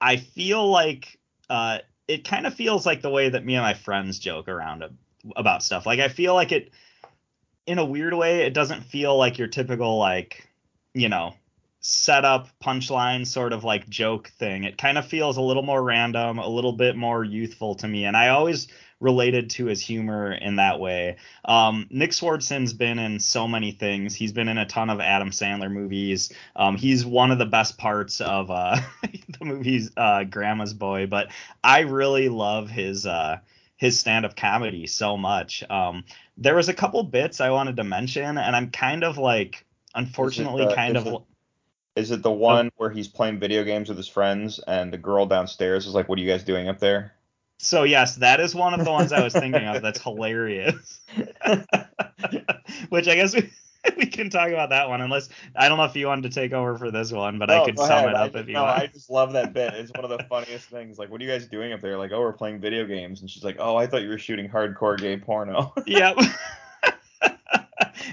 I feel like uh, it kind of feels like the way that me and my friends joke around ab- about stuff. Like I feel like it, in a weird way, it doesn't feel like your typical like, you know, setup punchline sort of like joke thing. It kind of feels a little more random, a little bit more youthful to me, and I always related to his humor in that way. Um, Nick Swardson's been in so many things. He's been in a ton of Adam Sandler movies. Um, he's one of the best parts of uh, the movies uh, Grandma's Boy, but I really love his uh, his stand-up comedy so much. Um, there was a couple bits I wanted to mention, and I'm kind of like, unfortunately, the- kind of. it- Is it the oh. one where he's playing video games with his friends and the girl downstairs is like, "What are you guys doing up there?" So yes, that is one of the ones I was thinking of. That's hilarious. Which I guess we, we can talk about that one, unless I don't know if you wanted to take over for this one, but I No, could go sum ahead. it up just, if you no, want. I just love that bit. It's one of the funniest things. Like, what are you guys doing up there? Like, oh, we're playing video games, and she's like, oh, I thought you were shooting hardcore gay porno. Yep.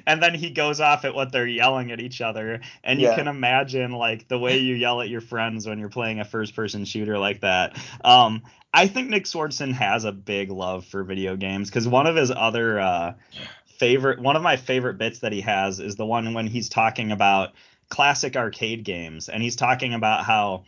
and then he goes off at what they're yelling at each other, and you Yeah. can imagine like the way you yell at your friends when you're playing a first-person shooter like that. Um, I think Nick Swardson has a big love for video games because one of his other uh, favorite, one of my favorite bits that he has is the one when he's talking about classic arcade games, and he's talking about how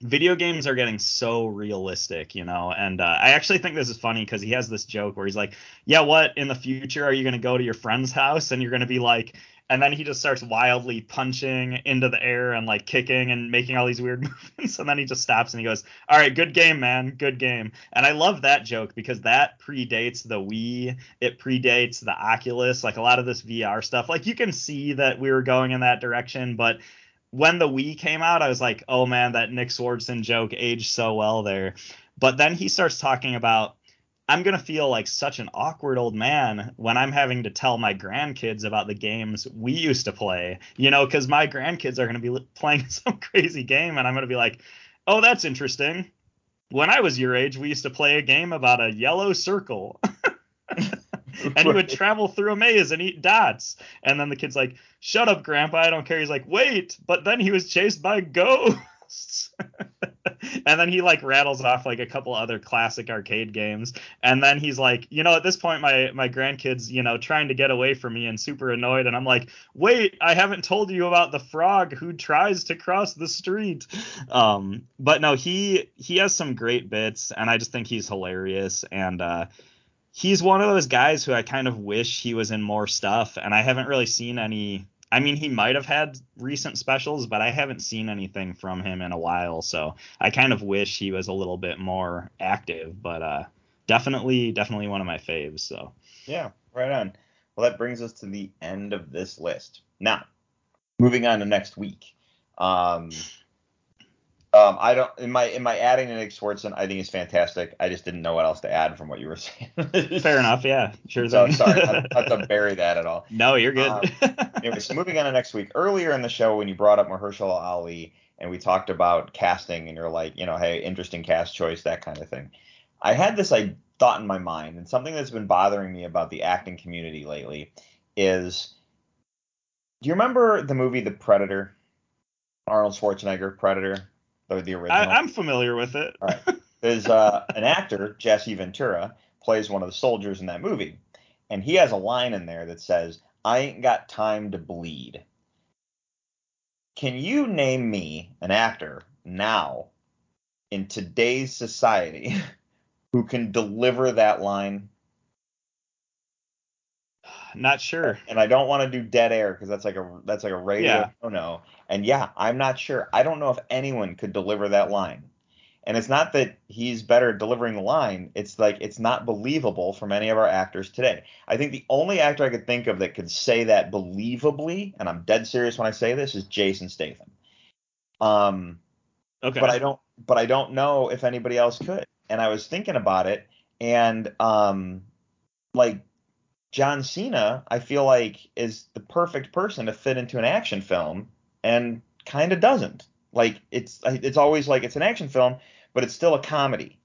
video games are getting so realistic, you know. And uh, I actually think this is funny because he has this joke where he's like, "Yeah, what in the future are you going to go to your friend's house and you're going to be like?" And then he just starts wildly punching into the air and like kicking and making all these weird movements. And then he just stops and he goes, "All right, good game, man, good game." And I love that joke because that predates the Wii. It predates the Oculus. Like a lot of this VR stuff. Like you can see that we were going in that direction, but when the Wii came out, I was like, oh man, that Nick Swardson joke aged so well there. But then he starts talking about, I'm going to feel like such an awkward old man when I'm having to tell my grandkids about the games we used to play, you know, because my grandkids are going to be playing some crazy game and I'm going to be like, oh, that's interesting. When I was your age, we used to play a game about a yellow circle. and he would travel through a maze and eat dots. And then the kid's like, "Shut up, Grandpa! I don't care." He's like, "Wait!" But then he was chased by ghosts. and then he like rattles off like a couple other classic arcade games. And then he's like, you know, at this point, my my grandkids, you know, trying to get away from me and super annoyed. And I'm like, "Wait! I haven't told you about the frog who tries to cross the street." Um, but no, he he has some great bits, and I just think he's hilarious. And uh, he's one of those guys who I kind of wish he was in more stuff, and I haven't really seen any. I mean, he might have had recent specials, but I haven't seen anything from him in a while, so I kind of wish he was a little bit more active. But uh, definitely, definitely one of my faves. So Yeah, right on. Well, that brings us to the end of this list. Now, moving on to next week. Um, um, I don't in my in my adding to Nick Swardson, I think is fantastic. I just didn't know what else to add from what you were saying. fair enough, yeah, sure. So sorry, not, not to bury that at all. no, you're good. Um, Anyway, so moving on to next week. Earlier in the show, when you brought up Mahershala Ali and we talked about casting, and you're like, you know, hey, interesting cast choice, that kind of thing. I had this I thought in my mind, and something that's been bothering me about the acting community lately is, do you remember the movie The Predator? Arnold Schwarzenegger, Predator, the, the I, original. I'm familiar with it. All right. There's uh, an actor, Jesse Ventura, plays one of the soldiers in that movie, and he has a line in there that says, "I ain't got time to bleed." Can you name me an actor now in today's society who can deliver that line? Not sure. And I don't want to do dead air because that's like a that's like a radio Yeah. no no. And yeah, I'm not sure. I don't know if anyone could deliver that line. And it's not that he's better at delivering the line. It's like it's not believable from any of our actors today. I think the only actor I could think of that could say that believably, and I'm dead serious when I say this, is Jason Statham. Um, Okay. but I don't but I don't know if anybody else could. And I was thinking about it and um like John Cena, I feel like is the perfect person to fit into an action film and kind of doesn't. Like it's it's always like it's an action film, but it's still a comedy.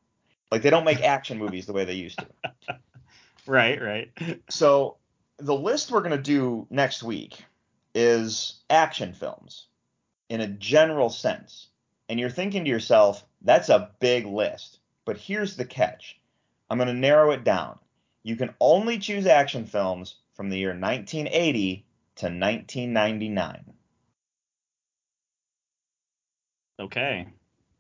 Like they don't make action movies the way they used to. right, right. So the list we're going to do next week is action films in a general sense. And you're thinking to yourself, that's a big list. But here's the catch I'm going to narrow it down. You can only choose action films from the year 1980 to 1999. Okay.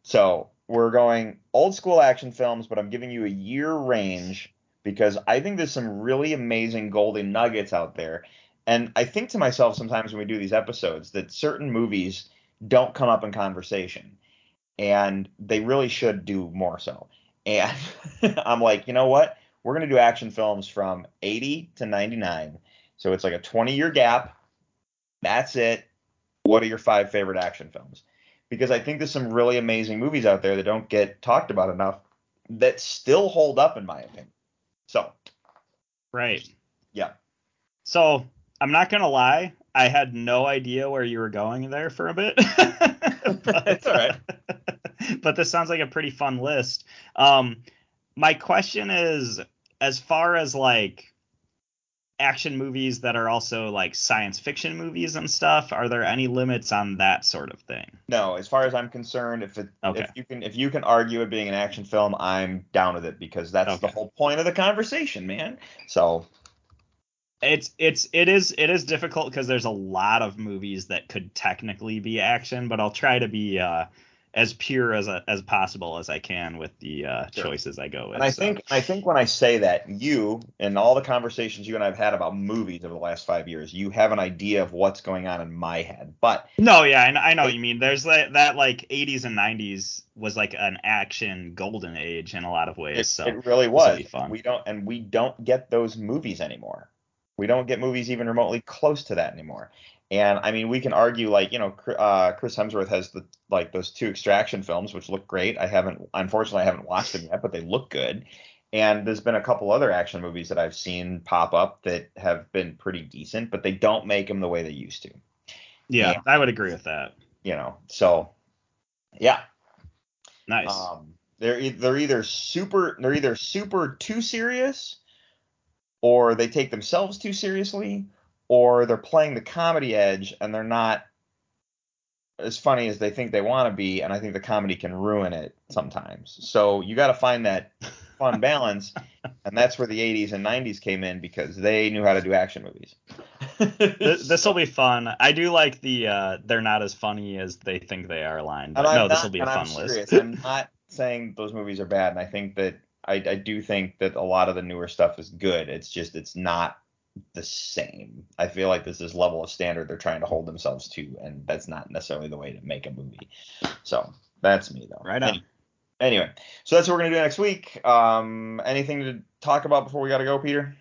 So we're going old school action films, but I'm giving you a year range because I think there's some really amazing golden nuggets out there. And I think to myself sometimes when we do these episodes that certain movies don't come up in conversation. And they really should do more so. And I'm like, you know what? We're going to do action films from 80 to 99. So it's like a 20 year gap. That's it. What are your five favorite action films? because I think there's some really amazing movies out there that don't get talked about enough that still hold up in my opinion. So, Right. yeah. So I'm not gonna lie, I had no idea where you were going there for a bit. but, It's all right. But this sounds like a pretty fun list. Um, my question is, as far as like action movies that are also like science fiction movies and stuff, are there any limits on that sort of thing? No, as far as I'm concerned, if it Okay. if you can if you can argue it being an action film, I'm down with it because that's the whole point of the conversation, man. So, It's it's it is it is difficult because there's a lot of movies that could technically be action, but I'll try to be uh, as pure as as possible as I can with the uh, Sure. choices I go with. and I so. think I think when I say that, you and all the conversations you and I've had about movies over the last five years, you have an idea of what's going on in my head. But no, yeah, I, I know what you mean. There's that that like 80s and 90s was like an action golden age in a lot of ways. It, so it really was. fun. We don't, and we don't get those movies anymore. We don't get movies even remotely close to that anymore. And I mean, we can argue like you know, uh, Chris Hemsworth has the like those two extraction films, which look great. I haven't, unfortunately, I haven't watched them yet, but they look good. And there's been a couple other action movies that I've seen pop up that have been pretty decent, but they don't make them the way they used to. yeah, yeah. I would agree with that. You know, so yeah, Nice. Um, they're they're either super they're either super too serious, or they take themselves too seriously, or they're playing the comedy edge and they're not as funny as they think they want to be. And I think the comedy can ruin it sometimes. So you got to find that fun balance, and that's where the 80s and 90s came in because they knew how to do action movies. this will be fun. I do like the uh, they're not as funny as they think they are line. But no, this will be a fun I'm list. serious. I'm not saying those movies are bad, and I think that I, I do think that a lot of the newer stuff is good. It's just it's not the same. I feel like there's this level of standard they're trying to hold themselves to, and that's not necessarily the way to make a movie. So that's me though. Right on. Any- Anyway, so that's what we're gonna do next week. Um, anything to talk about before we gotta go, Peter?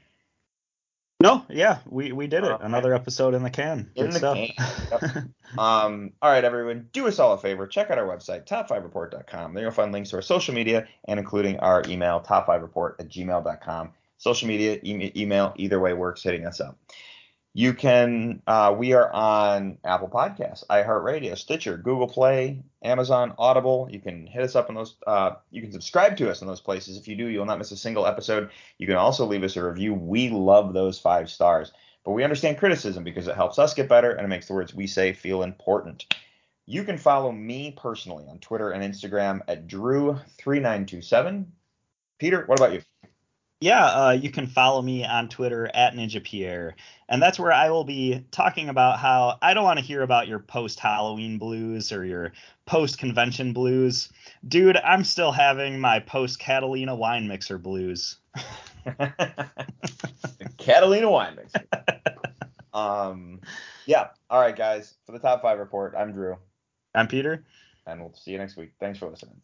No, yeah, we we did it. Another episode in the can. In Good the stuff. can. Um, all right, everyone, do us all a favor. Check out our website, top5report.com. There you'll find links to our social media and including our email, top5report at gmail.com. Social media, e- email, either way works, hitting us up. You can, uh, we are on Apple Podcasts, iHeartRadio, Stitcher, Google Play, Amazon, Audible. You can hit us up on those. Uh, you can subscribe to us in those places. If you do, you'll not miss a single episode. You can also leave us a review. We love those five stars but we understand criticism because it helps us get better and it makes the words we say feel important. You can follow me personally on Twitter and Instagram at Drew3927. Peter, what about you? Yeah, uh, you can follow me on Twitter at Ninja Pierre, and that's where I will be talking about how I don't want to hear about your post Halloween blues or your post convention blues, dude. I'm still having my post Catalina wine mixer blues. Catalina wine mixer. um, yeah. All right, guys. For the top five report, I'm Drew, I'm Peter. and we'll see you next week. Thanks for listening.